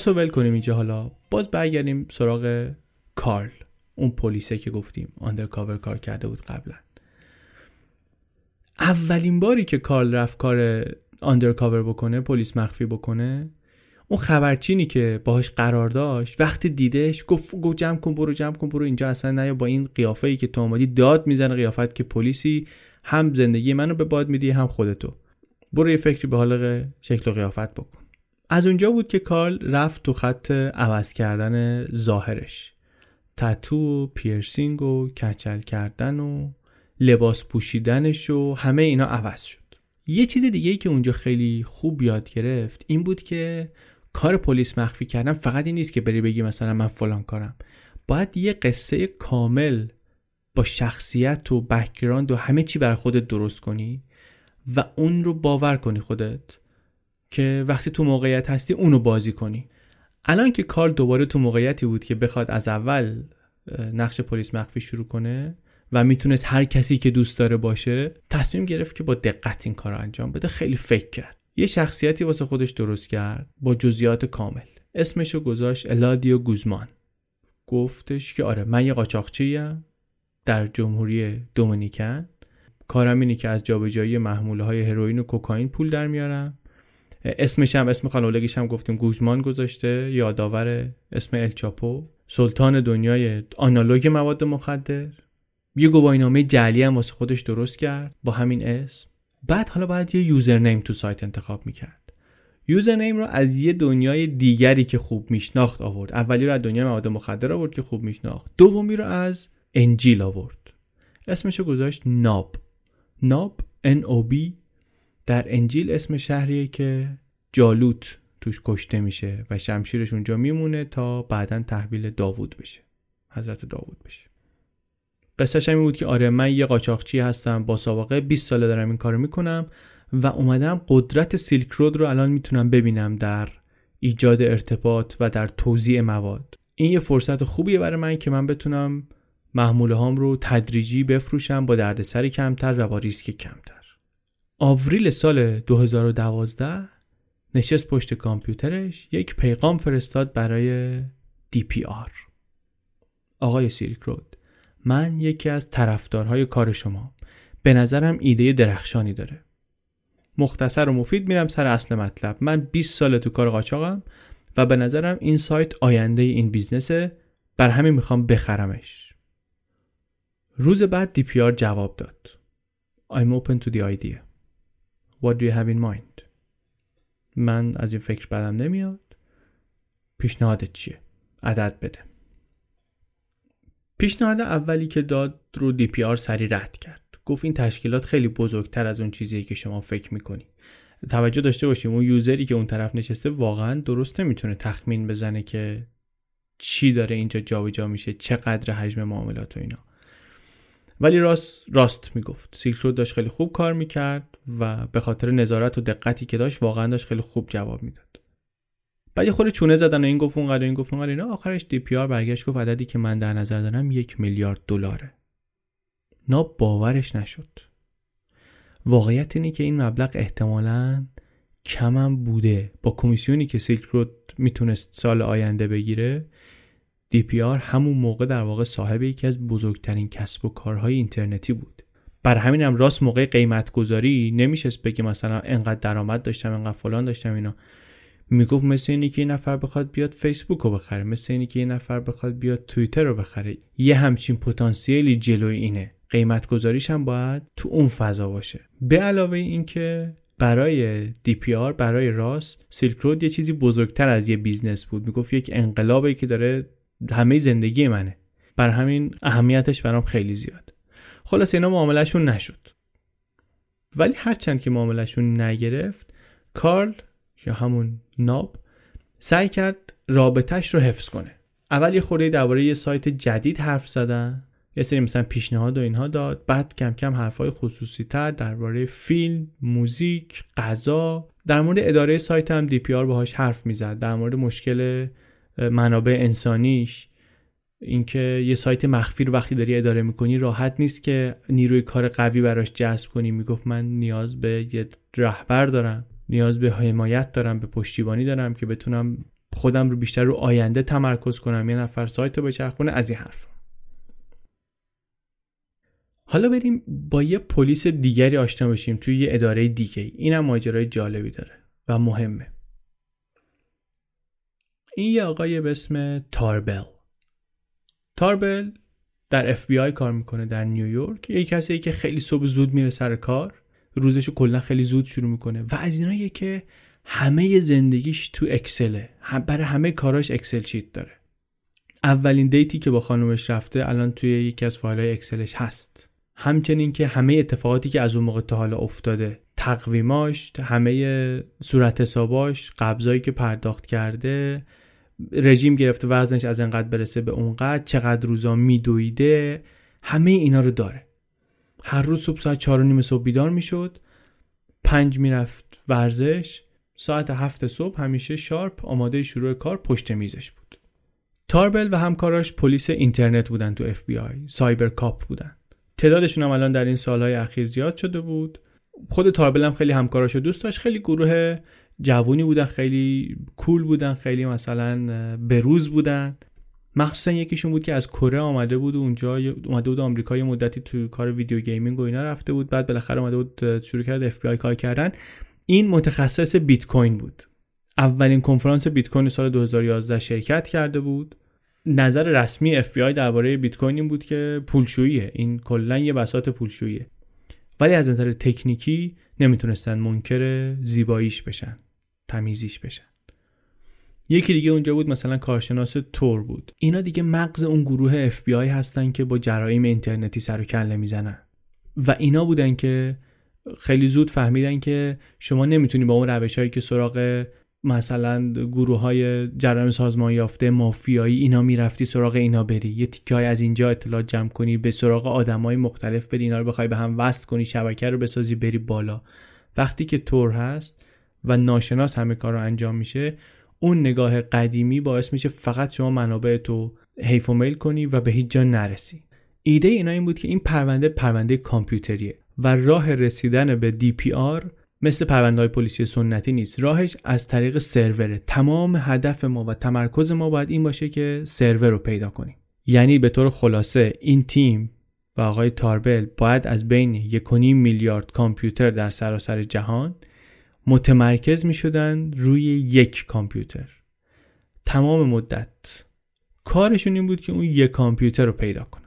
A: رو ول کنیم اینجا حالا. باز برگردیم سراغ کارل اون پلیسه که گفتیم undercover کار کرده بود قبلا. اولین باری که کارل رفت کار undercover بکنه پلیس مخفی بکنه اون خبرچینی که باهاش قرار داشت وقتی دیدش گفت گو جمع کن برو جمع کن برو اینجا اصلا نه با این قیافه ای که تو آمدی داد می‌زنه قیافت که پلیسی هم زندگی منو به باد میدی هم خودتو. برو یه فکری به حال شکل و قیافت بکن. از اونجا بود که کارل رفت تو خط عوض کردن ظاهرش. تتو و پیرسینگ و کچل کردن و لباس پوشیدنش و همه اینا عوض شد. یه چیز دیگه ای که اونجا خیلی خوب یاد گرفت این بود که کار پلیس مخفی کردن فقط این نیست که بری بگی مثلا من فلان کارم. باید یه قصه کامل با شخصیت و background و همه چی بر خودت درست کنی و اون رو باور کنی خودت. که وقتی تو موقعیت هستی اونو بازی کنی. الان که کار دوباره تو موقعیتی بود که بخواد از اول نقش پلیس مخفی شروع کنه و می‌تونست هر کسی که دوست داره باشه تصمیم گرفت که با دقت این کار رو انجام بده. خیلی فکر کرد. یه شخصیتی واسه خودش درست کرد با جزئیات کامل. اسمشو گذاشت الادیو گوزمان. گفتش که آره من یه قاچاقچیم در جمهوری دومینیکن. کارم اینه که از جابجایی محموله های هروئین و کوکائین پول در میارم. اسمش هم اسم خانوادگیش هم گفتیم گوزمان گذاشته یادآور اسم الچاپو سلطان دنیای آنالوگ مواد مخدر. یه گواهینامه جعلی هم واسه خودش درست کرد با همین اسم. بعد حالا باید یه یوزرنیم تو سایت انتخاب می‌کرد. یوزرنیم رو از یه دنیای دیگری که خوب میشناخت آورد. اولی رو از دنیای مواد مخدر آورد که خوب میشناخت. دومی رو از انجیل آورد. اسمش رو گذاشت ناب. ناب N O B در انجیل اسم شهریه که جالوت توش کشته میشه و شمشیرش اونجا میمونه تا بعدا تحویل داوود بشه. حضرت داوود بشه. قصهش این بود که آره من یه قاچاقچی هستم با سابقه 20 ساله دارم این کارو می‌کنم و اومدم قدرت سیلک رود رو الان می‌تونم ببینم در ایجاد ارتباط و در توزیع مواد. این یه فرصت خوبیه برای من که من بتونم محموله هام رو تدریجی بفروشم با دردسری کمتر و با ریسک کمتر. آوریل سال 2012 نشست پشت کامپیوترش یک پیغام فرستاد برای DPR آقای سیلک رود من یکی از طرفدارهای کار شما. به نظرم ایده درخشانی داره. مختصر و مفید میرم سر اصل مطلب. من 20 سال تو کار قاچاقم و به نظرم این سایت آینده این بیزنسه بر همین می‌خوام بخرمش. روز بعد DPR جواب داد. I'm open to the idea. What do you have in mind? من از این فکر بدم نمیاد. پیشنهادت چیه؟ عدد بده. پیشنهاد اولی که داد رو DPR سری رد کرد. گفت این تشکیلات خیلی بزرگتر از اون چیزیه که شما فکر می‌کنی. توجه داشته باشیم اون یوزری که اون طرف نشسته واقعا درست نمی‌تونه تخمین بزنه که چی داره اینجا جابجا جا میشه چقدر حجم معاملات و اینا. ولی راست راست می‌گفت. سیلک رود داشت خیلی خوب کار می‌کرد و به خاطر نظارت و دقتی که داشت واقعا داشت خیلی خوب جواب می‌داد. بعد خود چونه زدن و این گفت اون این گفت اون اینا. آخرش دی پی آر برگشت گفت عددی که من در نظر دارم یک میلیارد دلاره. ناب باورش نشد. واقعیت اینه که این مبلغ احتمالا کمم بوده. با کمیسیونی که سیلک رود می‌تونست سال آینده بگیره دی پی آر همون موقع در واقع صاحب یکی از بزرگترین کسب و کارهای اینترنتی بود. بر همین هم راست موقع قیمت گذاری نمیشست بگی مثلا انقدر درآمد داشتم انقدر فلان داشتم اینا. می‌گفت مثل اینی که یه نفر بخواد بیاد فیسبوک رو بخره مثل اینی که یه نفر بخواد بیاد توییتر رو بخره. یه همچین پتانسیلی جلوی اینه. قیمت گذاریش هم باید تو اون فضا باشه. به علاوه اینکه برای آر برای راس Silk Road یه چیزی بزرگتر از یه بیزنس بود. می‌گفت یک انقلابی که داره همه زندگی منه. بر همین اهمیتش برام خیلی زیاد. خلاص اینا معاملهشون نشد. ولی هرچند که معاملهشون نگرفت کارل یا همون Nob سعی کرد رابطهش رو حفظ کنه. اول یه خورده درباره یه سایت جدید حرف زدن یه سری مثلا پیشنهاد و اینها داد بعد کم کم حرفای خصوصی تر درباره فیلم موزیک غذا. در مورد اداره سایت هم DPR باهاش حرف می‌زد. در مورد مشکل منابع انسانیش اینکه یه سایت مخفی رو وقتی داری اداره می‌کنی راحت نیست که نیروی کار قوی براش جذب کنی. می‌گفت من نیاز به یه رهبر دارم نیاز به حمایت دارم به پشتیبانی دارم که بتونم خودم رو بیشتر رو آینده تمرکز کنم یه نفر سایت رو بچرخونه از این حرف حالا بریم با یه پلیس دیگری آشنا بشیم توی یه اداره دیگه اینم ماجرای جالبی داره و مهمه. این یه آقای به اسم تاربل. تاربل در اف بی آی کار می‌کنه در نیویورک یه کسی که خیلی صبح زود میره سر کار. روزشو کلا خیلی زود شروع می‌کنه. و از ایناییه که همه زندگیش تو Excel ه برای همه کاراش Excel sheet داره. اولین date ی که با خانومش رفته الان توی یکی از فایل‌های Excel ش هست. همچنین که همه اتفاقاتی که از اون موقع تا حالا افتاده تقویماش همه صورت حساباش قبضایی که پرداخت کرده رژیم گرفته وزنش از انقدر برسه به اونقدر چقدر روزا میدویده همه اینا رو داره. هر روز صبح ساعت چهار و نیم صبح بیدار می‌شد پنج می‌رفت ورزش ساعت هفت صبح همیشه sharp آماده شروع کار پشت میزش بود. تاربل و همکاراش پلیس اینترنت بودن تو اف بی آی cyber cop بودن. تعدادشون هم الان در این سالهای اخیر زیاد شده بود. خود تاربل هم خیلی همکاراشو دوست داشت خیلی گروه جوونی بودن خیلی cool بودن خیلی مثلا بروز بودن. مخصوصا یکیشون بود که از کره آمده بود و اونجا اومده بود آمریکا یه مدتی تو کار video gaming و اینا رفته بود. بعد بالاخره اومده بود شروع کرد اف کار کردن. این متخصص بیت کوین بود. اولین کنفرانس بیت کوین سال 2011 شرکت کرده بود. نظر رسمی اف درباره بیت کوین این بود که پولشوییه. این کلا یه بساط پولشوییه. ولی از نظر تکنیکی نمی‌تونستن منکر زیباییش بشن. تمیزیش بشن. یکی دیگه اونجا بود مثلا کارشناس تور بود. اینا دیگه مغز اون گروه اف بی آی هستن که با جرایم اینترنتی سر و کله می‌زنن. و اینا بودن که خیلی زود فهمیدن که شما نمی‌تونی با اون روش هایی که سراغ مثلا گروه های جرایم سازمان یافته مافیایی اینا می‌رفتی سراغ اینا بری. یه تیکه از اینجا اطلاعات جمع کنی به سراغ آدم های مختلف بری اینا رو بخوای به هم وصل کنی شبکه رو بسازی بری بالا. وقتی که تور هست و ناشناس همه کار رو انجام میشه اون نگاه قدیمی باعث میشه فقط شما منابع تو حیف و میل کنی و به هیچ جا نرسی. ایده اینا این بود که این پرونده پرونده کامپیوتریه و راه رسیدن به DPR مثل پرونده های پلیسی سنتی نیست. راهش از طریق سروره تمام هدف ما و تمرکز ما باید این باشه که سرور رو پیدا کنیم. یعنی به طور خلاصه این تیم و آقای تاربل باید از بین 1.5 میلیارد کامپیوتر در سراسر جهان متمرکز می شدن روی یک کامپیوتر. تمام مدت کارشون این بود که اون یک کامپیوتر رو پیدا کنن.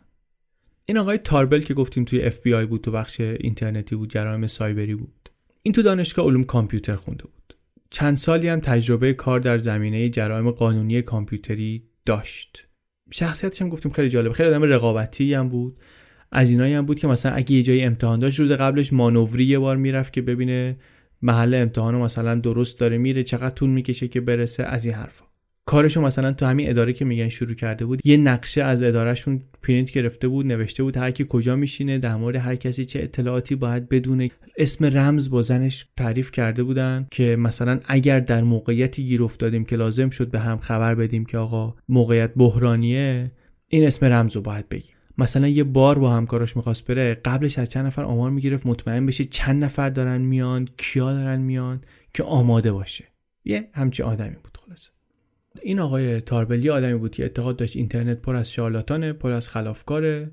A: این آقای تاربل که گفتیم توی اف بی آی بود تو بخش اینترنتی بود جرایم سایبری بود. این تو دانشگاه علوم کامپیوتر خونده بود. چند سالی هم تجربه کار در زمینه جرایم قانونی کامپیوتری داشت. شخصیتش هم گفتیم خیلی جالب خیلی آدم رقابتی هم بود. از اینایی هم بود که مثلا اگه یه جایی امتحان داشت روز قبلش مانوری یه بار می‌رفت که ببینه محل امتحان مثلا درست داره میره چقدر طول می‌کشه که برسه از این حرفا. کارشو مثلا تو همین اداره که میگن شروع کرده بود یه نقشه از ادارهشون پرینت گرفته بود نوشته بود هر کی کجا میشینه در مورد هر کسی چه اطلاعاتی باید بدونه. اسم رمز با زنش تعریف کرده بودن که مثلا اگر در موقعیتی گیر افتادیم که لازم شد به هم خبر بدیم که آقا موقعیت بحرانیه این اسم رمز رو باید بگیم. مثلا یه بار با همکاراش می‌خواست بره قبلش از چند نفر آمار می‌گرفت مطمئن بشه چند نفر دارن میان کیا دارن میان که آماده باشه. یه همچی آدمی بود خلاصه. این آقای تاربلی آدمی بود که اعتقاد داشت اینترنت پر از شارلاتانه پر از خلافکاره.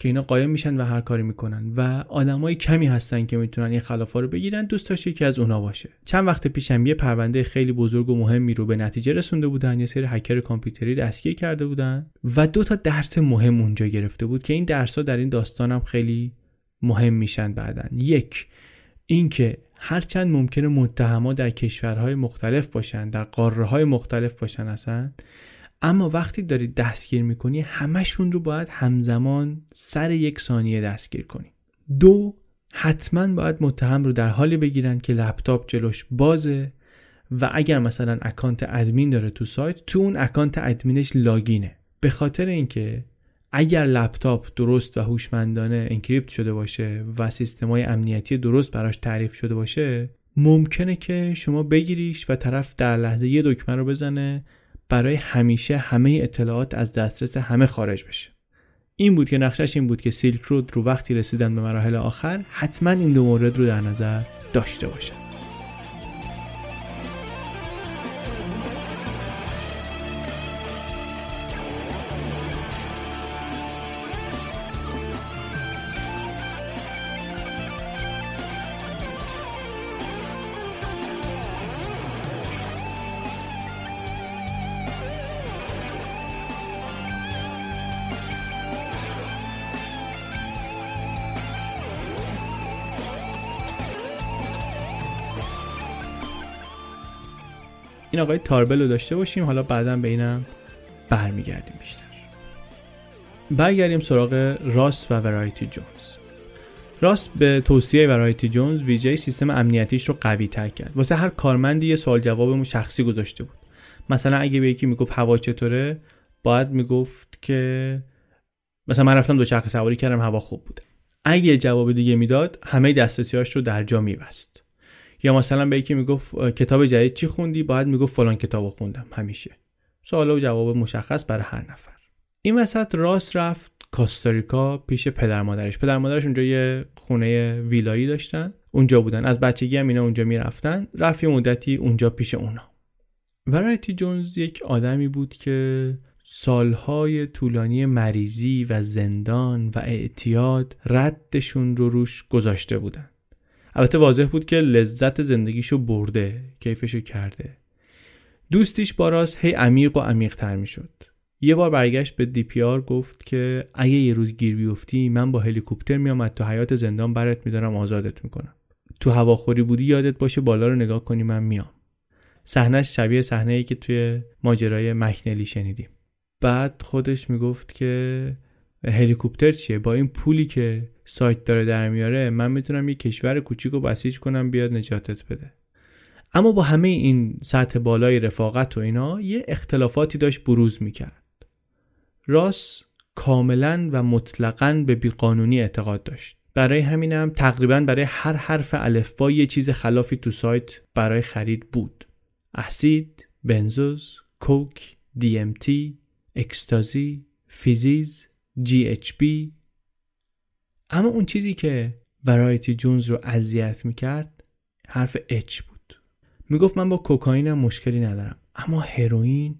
A: که اینا قایم میشن و هر کاری می‌کنن و آدمای کمی هستن که می‌تونن این خلافا رو بگیرن. دوست داشت یکی از اونا باشه. چند وقت پیشم یه پرونده خیلی بزرگ و مهمی رو به نتیجه رسونده بودن. یه سری هکر کامپیوتری دستگیر کرده بودن و دو تا درس مهم اونجا گرفته بود که این درس ها در این داستانم خیلی مهم میشن بعدن یک اینکه هرچند ممکنه متهما در کشورهای مختلف باشن در قاره های مختلف باشن اصلا اما وقتی داری دستگیر می‌کنی همشون رو باید همزمان سر یک ثانیه دستگیر کنی. دو حتما باید متهم رو در حالی بگیرن که لپتاپ جلوش بازه و اگر مثلا account admin داره تو سایت تو اون account admin ش login ه. به خاطر اینکه اگر لپتاپ درست و هوشمندانه انکریپت شده باشه و سیستمای امنیتی درست براش تعریف شده باشه ممکنه که شما بگیریش و طرف در لحظه یه دکمه رو بزنه برای همیشه همه اطلاعات از دسترس همه خارج بشه. این بود که نقشش این بود که سیلک رود رو وقتی رسیدن به مراحل آخر حتما این دو مورد رو در نظر داشته باشن. این آقای تاربل رو داشته باشیم. حالا بعدا به اینم برمیگردیم بیشتر. برگردیم سراغ راست و ورایتی جونز. راست به توصیه ورایتی جونز ویژه سیستم امنیتیش رو قوی تر کرد. واسه هر کارمندی یه سوال جواب شخصی گذاشته بود. مثلا اگه به یکی می‌گفت هوا چطوره باید می‌گفت که مثلا من رفتم دوچرخه سواری کردم هوا خوب بوده. اگه جواب دیگه می‌داد همه دسترسیاش رو در جا میبست. یا مثلا به یکی می‌گفت کتاب جدید چی خوندی؟ باید می‌گفت فلان کتاب خوندم. همیشه. سوال و جواب مشخص برای هر نفر. این وسط راست رفت کاستاریکا پیش پدر مادرش. پدر مادرش اونجا یه خونه ویلایی داشتن. اونجا بودن. از بچگی هم اینا اونجا می‌رفتن. رفت یه مدتی اونجا پیش اونا. ورایتی جونز یک آدمی بود که سالهای طولانی مریضی و زندان و اعتیاد ردشون رو روش گذاشته بودن. البته واضح بود که لذت زندگیشو برده کیفشو کرده. دوستیش با راست هی عمیق و عمیق تر می شد. یه بار برگشت به دی پی آر گفت که اگه یه روز گیر بیفتی من با هلیکوپتر میام تو حیات زندان برات میدارم آزادت می‌کنم. تو هواخوری بودی یادت باشه بالا رو نگاه کنی من میام. صحنهش شبیه صحنه ای که توی ماجرای مکنلی شنیدیم. بعد خودش می‌گفت که هلیکوپتر چیه؟ با این پولی که سایت داره در میاره من می‌تونم یه کشور کوچیک رو بسیج کنم بیاد نجاتت بده. اما با همه این سطح بالای رفاقت و اینا یه اختلافاتی داشت بروز می‌کرد. راس کاملا و مطلقا به بیقانونی اعتقاد داشت. برای همینم تقریبا برای هر حرف الفبا یه چیز خلافی تو سایت برای خرید بود. اسید، بنزوز، کوک، تی، اکستازی، فیزیز، بی اما اون چیزی که ورایتی جونز رو اذیت می‌کرد حرف اچ بود. می‌گفت من با کوکائینم مشکلی ندارم اما هروئین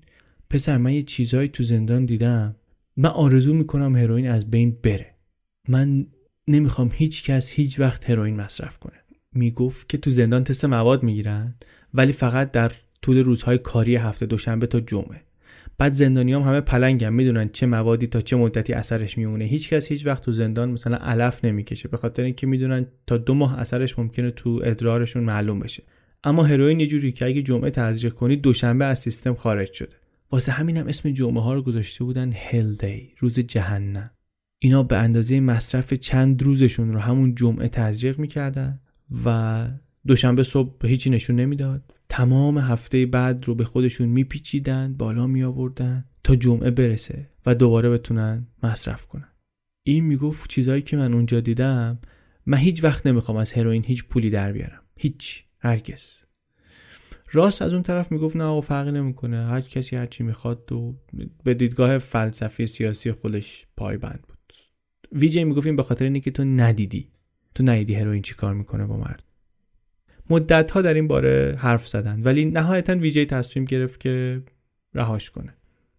A: پسر من یه چیزهایی تو زندان دیدم من آرزو می‌کنم هروئین از بین بره. من نمی‌خوام هیچ کس هیچ وقت هروئین مصرف کنه. می‌گفت که تو زندان تست مواد می‌گیرن ولی فقط در طول روزهای کاری هفته دوشنبه تا جمعه. بعد زندانیام هم همه پلنگن می‌دونن چه موادی تا چه مدتی اثرش میمونه. هیچکس هیچ وقت تو زندان مثلا علف نمی‌کشه به خاطر اینکه می‌دونن تا دو ماه اثرش ممکنه تو ادرارشون معلوم بشه. اما هروئین یه جوری که اگه جمعه تزریق کنی دوشنبه از سیستم خارج شده. واسه همینم اسم جمعه ها رو گذاشته بودن هل دی روز جهنم. اینا به اندازه مصرف چند روزشون رو همون جمعه تزریق می‌کردن و دوشنبه صبح هیچی نشون نمی‌داد. تمام هفته بعد رو به خودشون میپیچیدن بالا می آوردن تا جمعه برسه و دوباره بتونن مصرف کنن. این می‌گفت چیزایی که من اونجا دیدم من هیچ وقت نمی‌خوام از هروئین هیچ پولی در بیارم. هیچ. هرگز. راست از اون طرف می‌گفت نه و فرقی نمی‌کنه. هر کسی هر چی می‌خواد و به دیدگاه فلسفی سیاسی خودش پایبند بود. ویجی می‌گفت این به خاطر اینه که تو ندیدی. تو ندیدی هروئین چی کار می‌کنه با مرد مدت ها در این باره حرف زدن. ولی نهایتا ویجی تصمیم گرفت که رهاش کنه.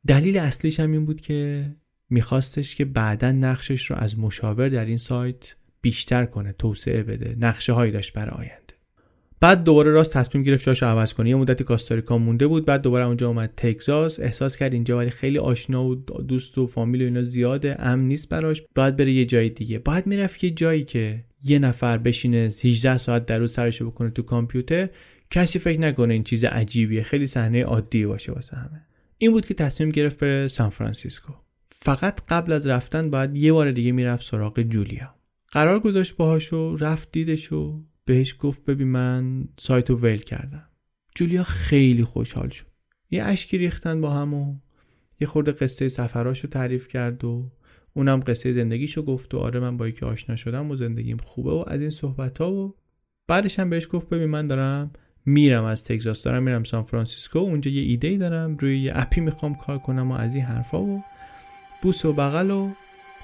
A: دلیل اصلیش هم این بود که میخواستش که بعدا نقشش رو از مشاور در این سایت بیشتر کنه توسعه بده نقشه هایی داشت برای بعد دوباره راست تصمیم گرفت جاشو عوض کنه. یه مدتی کاستاریکا مونده بود بعد دوباره اونجا اومد تگزاس. احساس کرد اینجا ولی خیلی آشنا و دوست و فامیل و اینا زیاده امن نیست براش. باید بره یه جای دیگه. باید می‌رفت یه جایی که یه نفر بشینه 18 ساعت در روز سرشو بکنه تو کامپیوتر. کسی فکر نکنه این چیز عجیبیه. خیلی صحنه عادی باشه واسه همه. این بود که تصمیم گرفت بره سان فرانسیسکو. فقط قبل از رفتن باید یه بار دیگه می‌رفت سراغ جولیا. قرار گذاشت باهاشو رفت دیدشو. بهش گفت ببین من سایت رو ویل کردم. جولیا خیلی خوشحال شد. یه اشکی ریختن با هم و یه خورده قصه سفراشو تعریف کرد و اونم قصه زندگیشو گفت و آره من با یکی آشنا شدم و زندگیم خوبه و از این صحبت ها و بعدش هم بهش گفت ببین من دارم میرم از تگزاس دارم میرم سان فرانسیسکو اونجا یه ایده ای دارم روی یه اپی می‌خوام کار کنم و از این حرفا و بوس و بغل و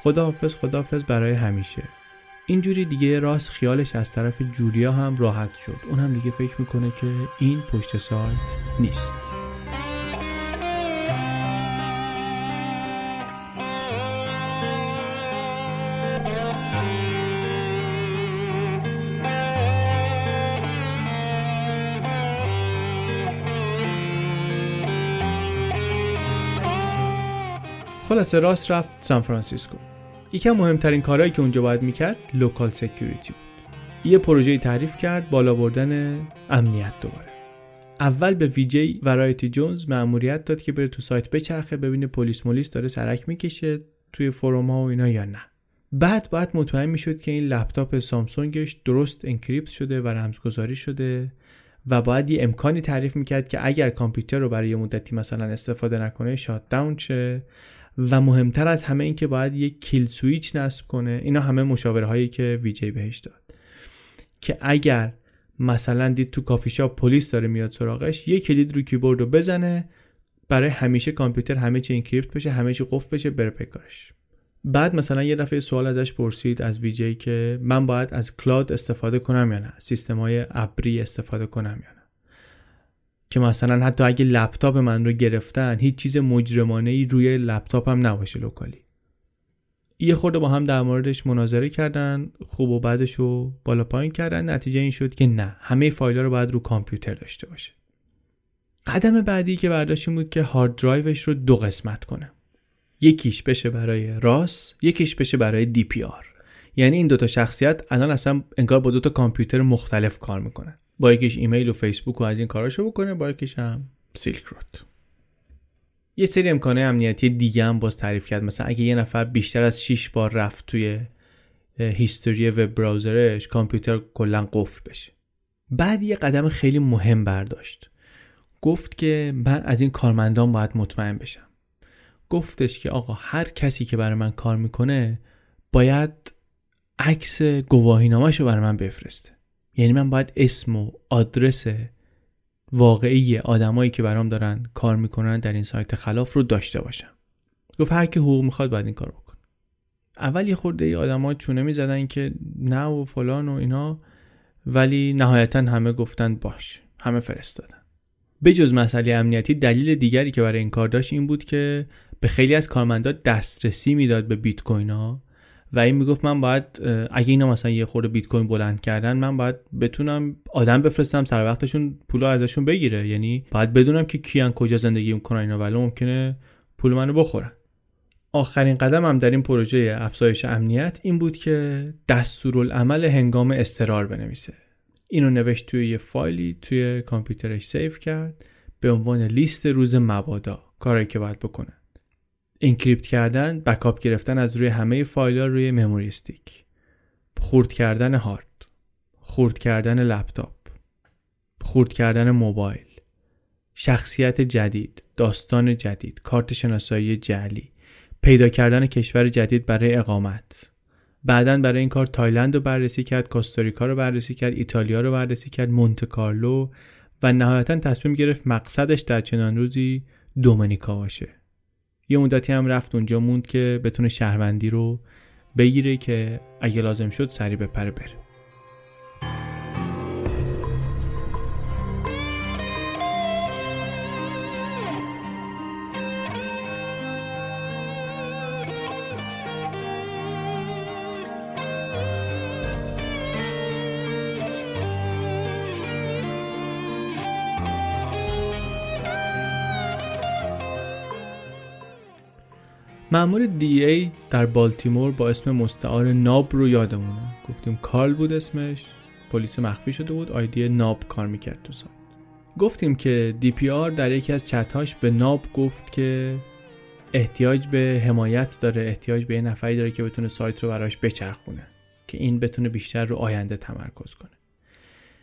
A: خداحافظ خداحافظ برای همیشه. اینجوری دیگه راست خیالش از طرف جولیا هم راحت شد. اون هم دیگه فکر می‌کنه که این پشت سایت نیست. خلاصه راست رفت سان فرانسیسکو. یکی از مهمترین کارهایی که اونجا باید می‌کرد local security بود. یه پروژه تعریف کرد بالا بردن امنیت دوباره. اول به VJ Variety Jones مأموریت داد که بره تو سایت بچرخه ببینه پلیس مولیس داره سرک می‌کشه توی forum ها و اینا یا نه. بعد باید مطمئن می‌شد که این لپتاپ سامسونگش درست encrypt شده و رمزگذاری شده و باید یه امکانی تعریف می‌کرد که اگر کامپیوتر رو برای یه مدتی مثلا استفاده نکنه shut down شه. و مهمتر از همه این که باید یک kill switch نصب کنه اینا همه مشاوره هایی که VJ بهش داد. که اگر مثلا دید تو کافی شاپ پلیس داره میاد سراغش یه کلید رو کیبورد رو بزنه برای همیشه کامپیوتر همه چی encrypt بشه همه چی قفل بشه بره پیکارش بعد مثلا یه دفعه سوال ازش پرسید از VJ که من باید از cloud استفاده کنم یا نه؟ سیستم های ابری استفاده کنم یا نه؟ که مثلا حتی اگه لپتاپ من رو گرفتن هیچ چیز مجرمانه ای روی لپتاپ هم نباشه locally. یه خورده با هم در موردش مناظره کردن خوب و بعدش رو بالا پایین کردن. نتیجه این شد که نه همه فایل رو باید رو کامپیوتر داشته باشه. قدم بعدی که برداشت بود که hard drive ش رو دو قسمت کنه. یکیش بشه برای راس یکیش بشه برای DPR. یعنی این دوتا شخصیت الان اصلا انگار با دوتا کامپیوتر مختلف کار می‌کنن. با یکیش ایمیل و فیسبوک و از این کاراشو بکنه با یکیش هم سیلک رود. یه سری امکانه امنیتی دیگه هم باز تعریف کرد. مثلا اگه یه نفر بیشتر از 6 بار رفت توی هیستوری وب براوزرش کامپیوتر کلا قفل بشه. بعد یه قدم خیلی مهم برداشت. گفت که من از این کارمندان باید مطمئن بشم. گفتش که آقا هر کسی که برای من کار می‌کنه باید عکس گواهینامهش رو برای من بفرسته. یعنی من باید اسم و آدرس واقعی آدمایی که برام دارن کار می‌کنن در این سایت خلاف رو داشته باشم. گفت هر کی حقوق می‌خواد باید این کار بکن اول یه خورده ای آدما چونه می‌زدن که نه و فلان و اینا ولی نهایتا همه گفتن باش همه فرستادن. به جز مسئله امنیتی دلیل دیگری که برای این کار داشت این بود که به خیلی از کارمندا دسترسی می‌داد به بیت کوین ها و این می‌گفت من باید اگه اینا مثلا یه خورده بیت کوین بلند کردن من باید بتونم آدم بفرستم سر وقتشون پول ازشون بگیره. یعنی باید بدونم که کیان کجا زندگی می‌کنن اینا ولی ممکنه پول منو بخورن. آخرین قدم هم در این پروژه افزایش امنیت این بود که دستورالعمل هنگام استرار بنویسه. اینو نوشت توی یه فایلی توی کامپیوترش سیو کرد به عنوان لیست روز مبادا. کاری که باید بکنه. encrypt کردن backup گرفتن از روی همه فایل ها روی memory stick خورد کردن هارد. خورد کردن لپتاپ. خورد کردن موبایل. شخصیت جدید داستان جدید کارت شناسایی جعلی. پیدا کردن کشور جدید برای اقامت. بعدا برای این کار تایلند رو بررسی کرد کاستاریکا رو بررسی کرد ایتالیا رو بررسی کرد مونت کارلو و نهایتا تصمیم گرفت مقصدش در چنان روزی دومنیکا باشه. یه مدتی هم رفت اونجا موند که بتونه شهروندی رو بگیره که اگه لازم شد سری بپره بره. مامور DEA در بالتیمور با اسم مستعار ناب رو یادمونه. گفتیم کارل بود اسمش. پلیس مخفی شده بود. ID ناب کار می‌کرد تو سایت گفتیم که DPR در یکی از چتهاش به ناب گفت که احتیاج به حمایت داره. احتیاج به یه نفری داره که بتونه سایت رو براش بچرخونه. که این بتونه بیشتر رو آینده تمرکز کنه.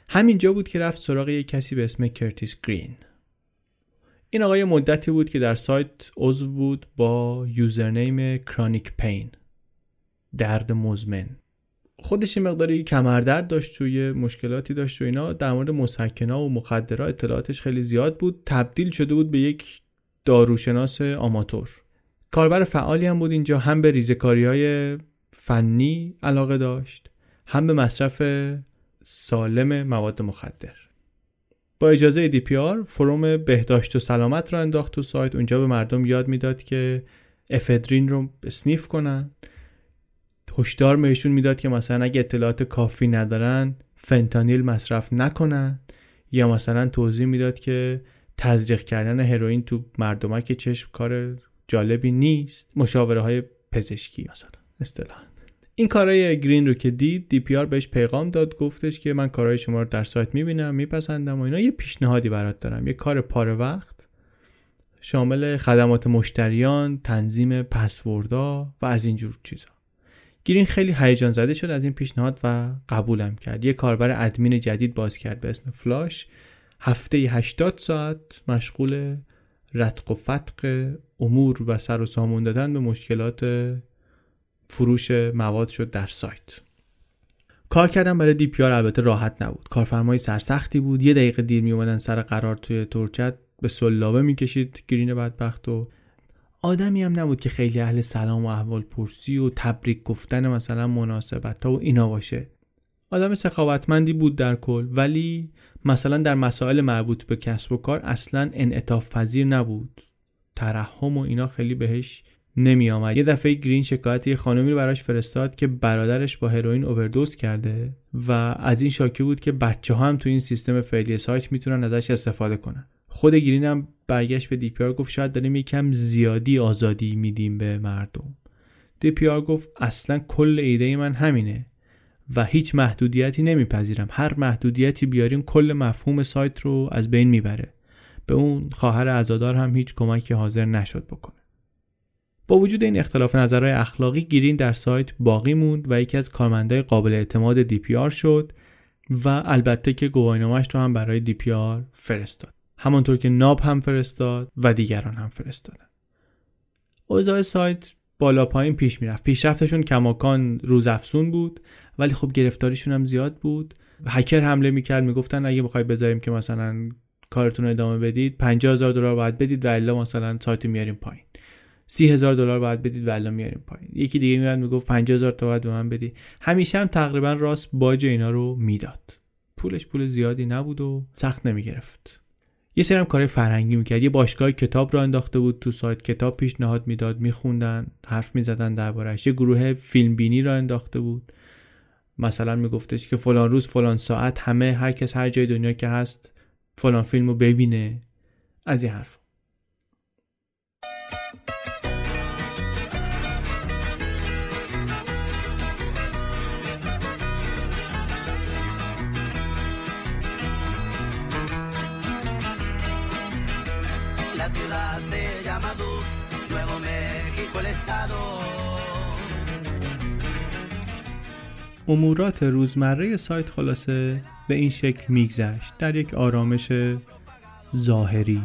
A: همینجا بود که رفت سراغ یک کسی به اسم کرتیس گرین. این آقای مدتی بود که در سایت عضو بود با یوزرنیم کرانیک پین درد مزمن. خودش مقداری کمردرد داشت توی مشکلاتی داشت و اینا. در مورد مسکنا و مخدرات اطلاعاتش خیلی زیاد بود. تبدیل شده بود به یک داروشناس آماتور. کاربر فعالی هم بود اینجا. هم به ریزکاری های فنی علاقه داشت. هم به مصرف سالم مواد مخدر. با اجازه DPR forum بهداشت و سلامت رو انداخت تو سایت. اونجا به مردم یاد می‌داد که افدرین رو sniff کنن. هشدار بهشون می‌داد که مثلا اگه اطلاعات کافی ندارن فنتانیل مصرف نکنن. یا مثلا توضیح می‌داد که تزریق کردن هروئین تو مردمک چشم کار جالبی نیست. مشاوره های پزشکی مثلا اصطلاحا. این کارهای گرین رو که دید DPR بهش پیغام داد گفتش که من کارهای شما رو در سایت می‌بینم میپسندم و اینا. یه پیشنهادی برات دارم. یه کار پاره وقت شامل خدمات مشتریان تنظیم پسوردها و از اینجور چیزا. گرین خیلی هیجان زده شد از این پیشنهاد و قبولم کرد. یه کاربر ادمین جدید باز کرد به اسم فلاش. هفته 80 ساعت مشغول رتق و فتق امور و سر و سامون دادن به مشکلات فروش مواد شد در سایت. کار کردن برای دی پی البته راحت نبود. کارفرمای سرسختی بود. یه دقیقه دیر می اومدن سر قرار توی تورچت به سلابه می‌کشید گرین بدبخت و آدمی هم نبود که خیلی اهل سلام و احوال پرسی و تبریک گفتن مثلا مناسبت ها و اینا باشه. آدم سخاوتمندی بود در کل ولی مثلا در مسائل مربوط به کسب و کار اصلا انعطاف پذیر نبود. ترحم و اینا خیلی بهش نمی آمد یه دفعه گرین شکایت یه خانمی رو براش فرستاد که برادرش با هروئین اووردوز کرده و از این شاکی بود که بچه ها هم تو این سیستم فعلی سایت می‌تونن ازش استفاده کنن. خود گرین هم برگشت به دیپیار گفت شاید داریم یکم زیادی آزادی میدیم به مردم. DPR گفت اصلا کل ایده من همینه و هیچ محدودیتی نمیپذیرم. هر محدودیتی بیاریم کل مفهوم سایت رو از بین می‌بره. به اون خواهر عزادار هم هیچ کمکی حاضر نشد بکنه. با وجود این اختلاف نظرهای اخلاقی گرین در سایت باقی موند و یکی از کارمندای قابل اعتماد DPR شد و البته که گواهینامه‌اش رو هم برای DPR فرستاد. همانطور که ناب هم فرستاد و دیگران هم فرستادن. اوضاع سایت بالا پایین پیش می‌رفت. پیشرفتشون کماکان روزافزون بود ولی خب گرفتاریشون هم زیاد بود. هکر حمله می‌کرد می‌گفتن اگه بخوای بذاریم که مثلا کارتون ادامه بدید 50000 دلار باید بدید و الا مثلا سایت میاریم پایین. سی هزار دلار باید بدید و میاریم پایین. یکی دیگه میاد می‌گفت 50000 تا باید به من بدی. همیشه هم تقریبا راست باج اینا رو می‌داد. پولش پول زیادی نبود و سخت نمی‌گرفت. یه سری هم کار فرهنگی می‌کرد. یه باشگاه کتاب را انداخته بود تو سایت. کتاب پیشنهاد می‌داد میخوندن حرف می‌زدن دربارهش یه گروه فیلم بینی را انداخته بود. مثلا میگفتش که فلان روز فلان ساعت همه هر کس هر جای دنیا که هست فلان فیلم رو ببینه. از این حرف امورات روزمره سایت خلاصه به این شکل میگذشت. در یک آرامش ظاهری.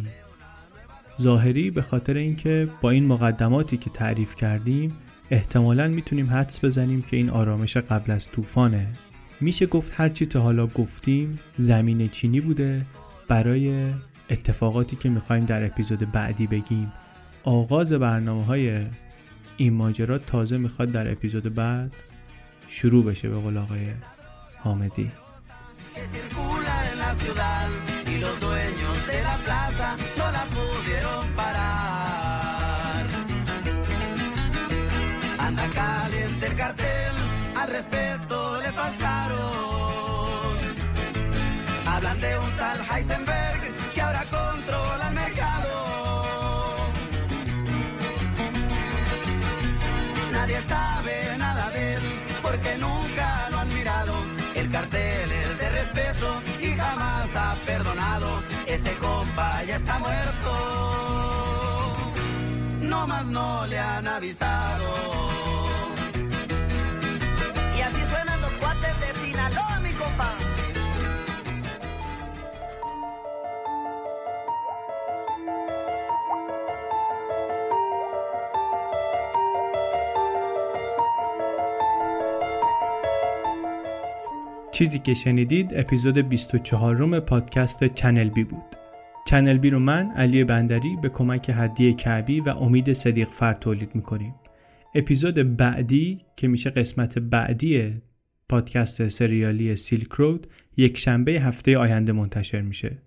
A: ظاهری به خاطر اینکه با این مقدماتی که تعریف کردیم احتمالا می‌تونیم حدس بزنیم که این آرامش قبل از طوفانه. میشه گفت هرچی تا حالا گفتیم زمین چینی بوده برای اتفاقاتی که می‌خوایم در اپیزود بعدی بگیم آغاز برنامه های این ماجرا تازه می‌خواد در اپیزود بعد شروع بشه به قول آقای حامدی. Hablan de un tal Heisenberg Ese compa ya está muerto. No más no le han avisado. چیزی که شنیدید اپیزود 24 اُم پادکست چنل بی بود. چنل بی رو من علی بندری به کمک هدیه کعبی و امید صدیق فر تولید می‌کنیم. اپیزود بعدی که میشه قسمت بعدی پادکست سریالی Silk Road یک شنبه هفته آینده منتشر میشه.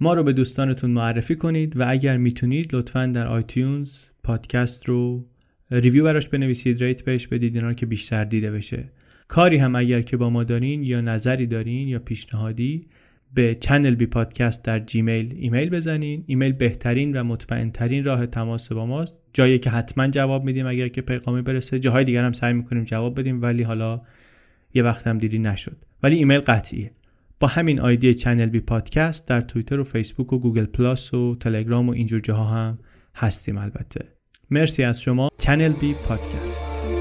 A: ما رو به دوستانتون معرفی کنید و اگر می‌تونید لطفا در iTunes پادکست رو review براش بنویسید rate بهش بدید اینا که بیشتر دیده بشه کاری هم اگر که با ما دارین یا نظری دارین یا پیشنهادی به چنل بی پادکست در جیمیل ایمیل بزنین. ایمیل بهترین و مطمئن ترین راه تماس با ماست. جایی که حتما جواب میدیم اگر که پیغامی برسه. جاهای دیگر هم سعی می‌کنیم جواب بدیم ولی حالا یه وقت هم دیدی نشد. ولی ایمیل قطعیه. با همین ID چنل بی پادکست در توییتر و فیسبوک و گوگل پلاس و تلگرام و اینجور جاها هم هستیم البته. مرسی از شما. چنل بی پادکست.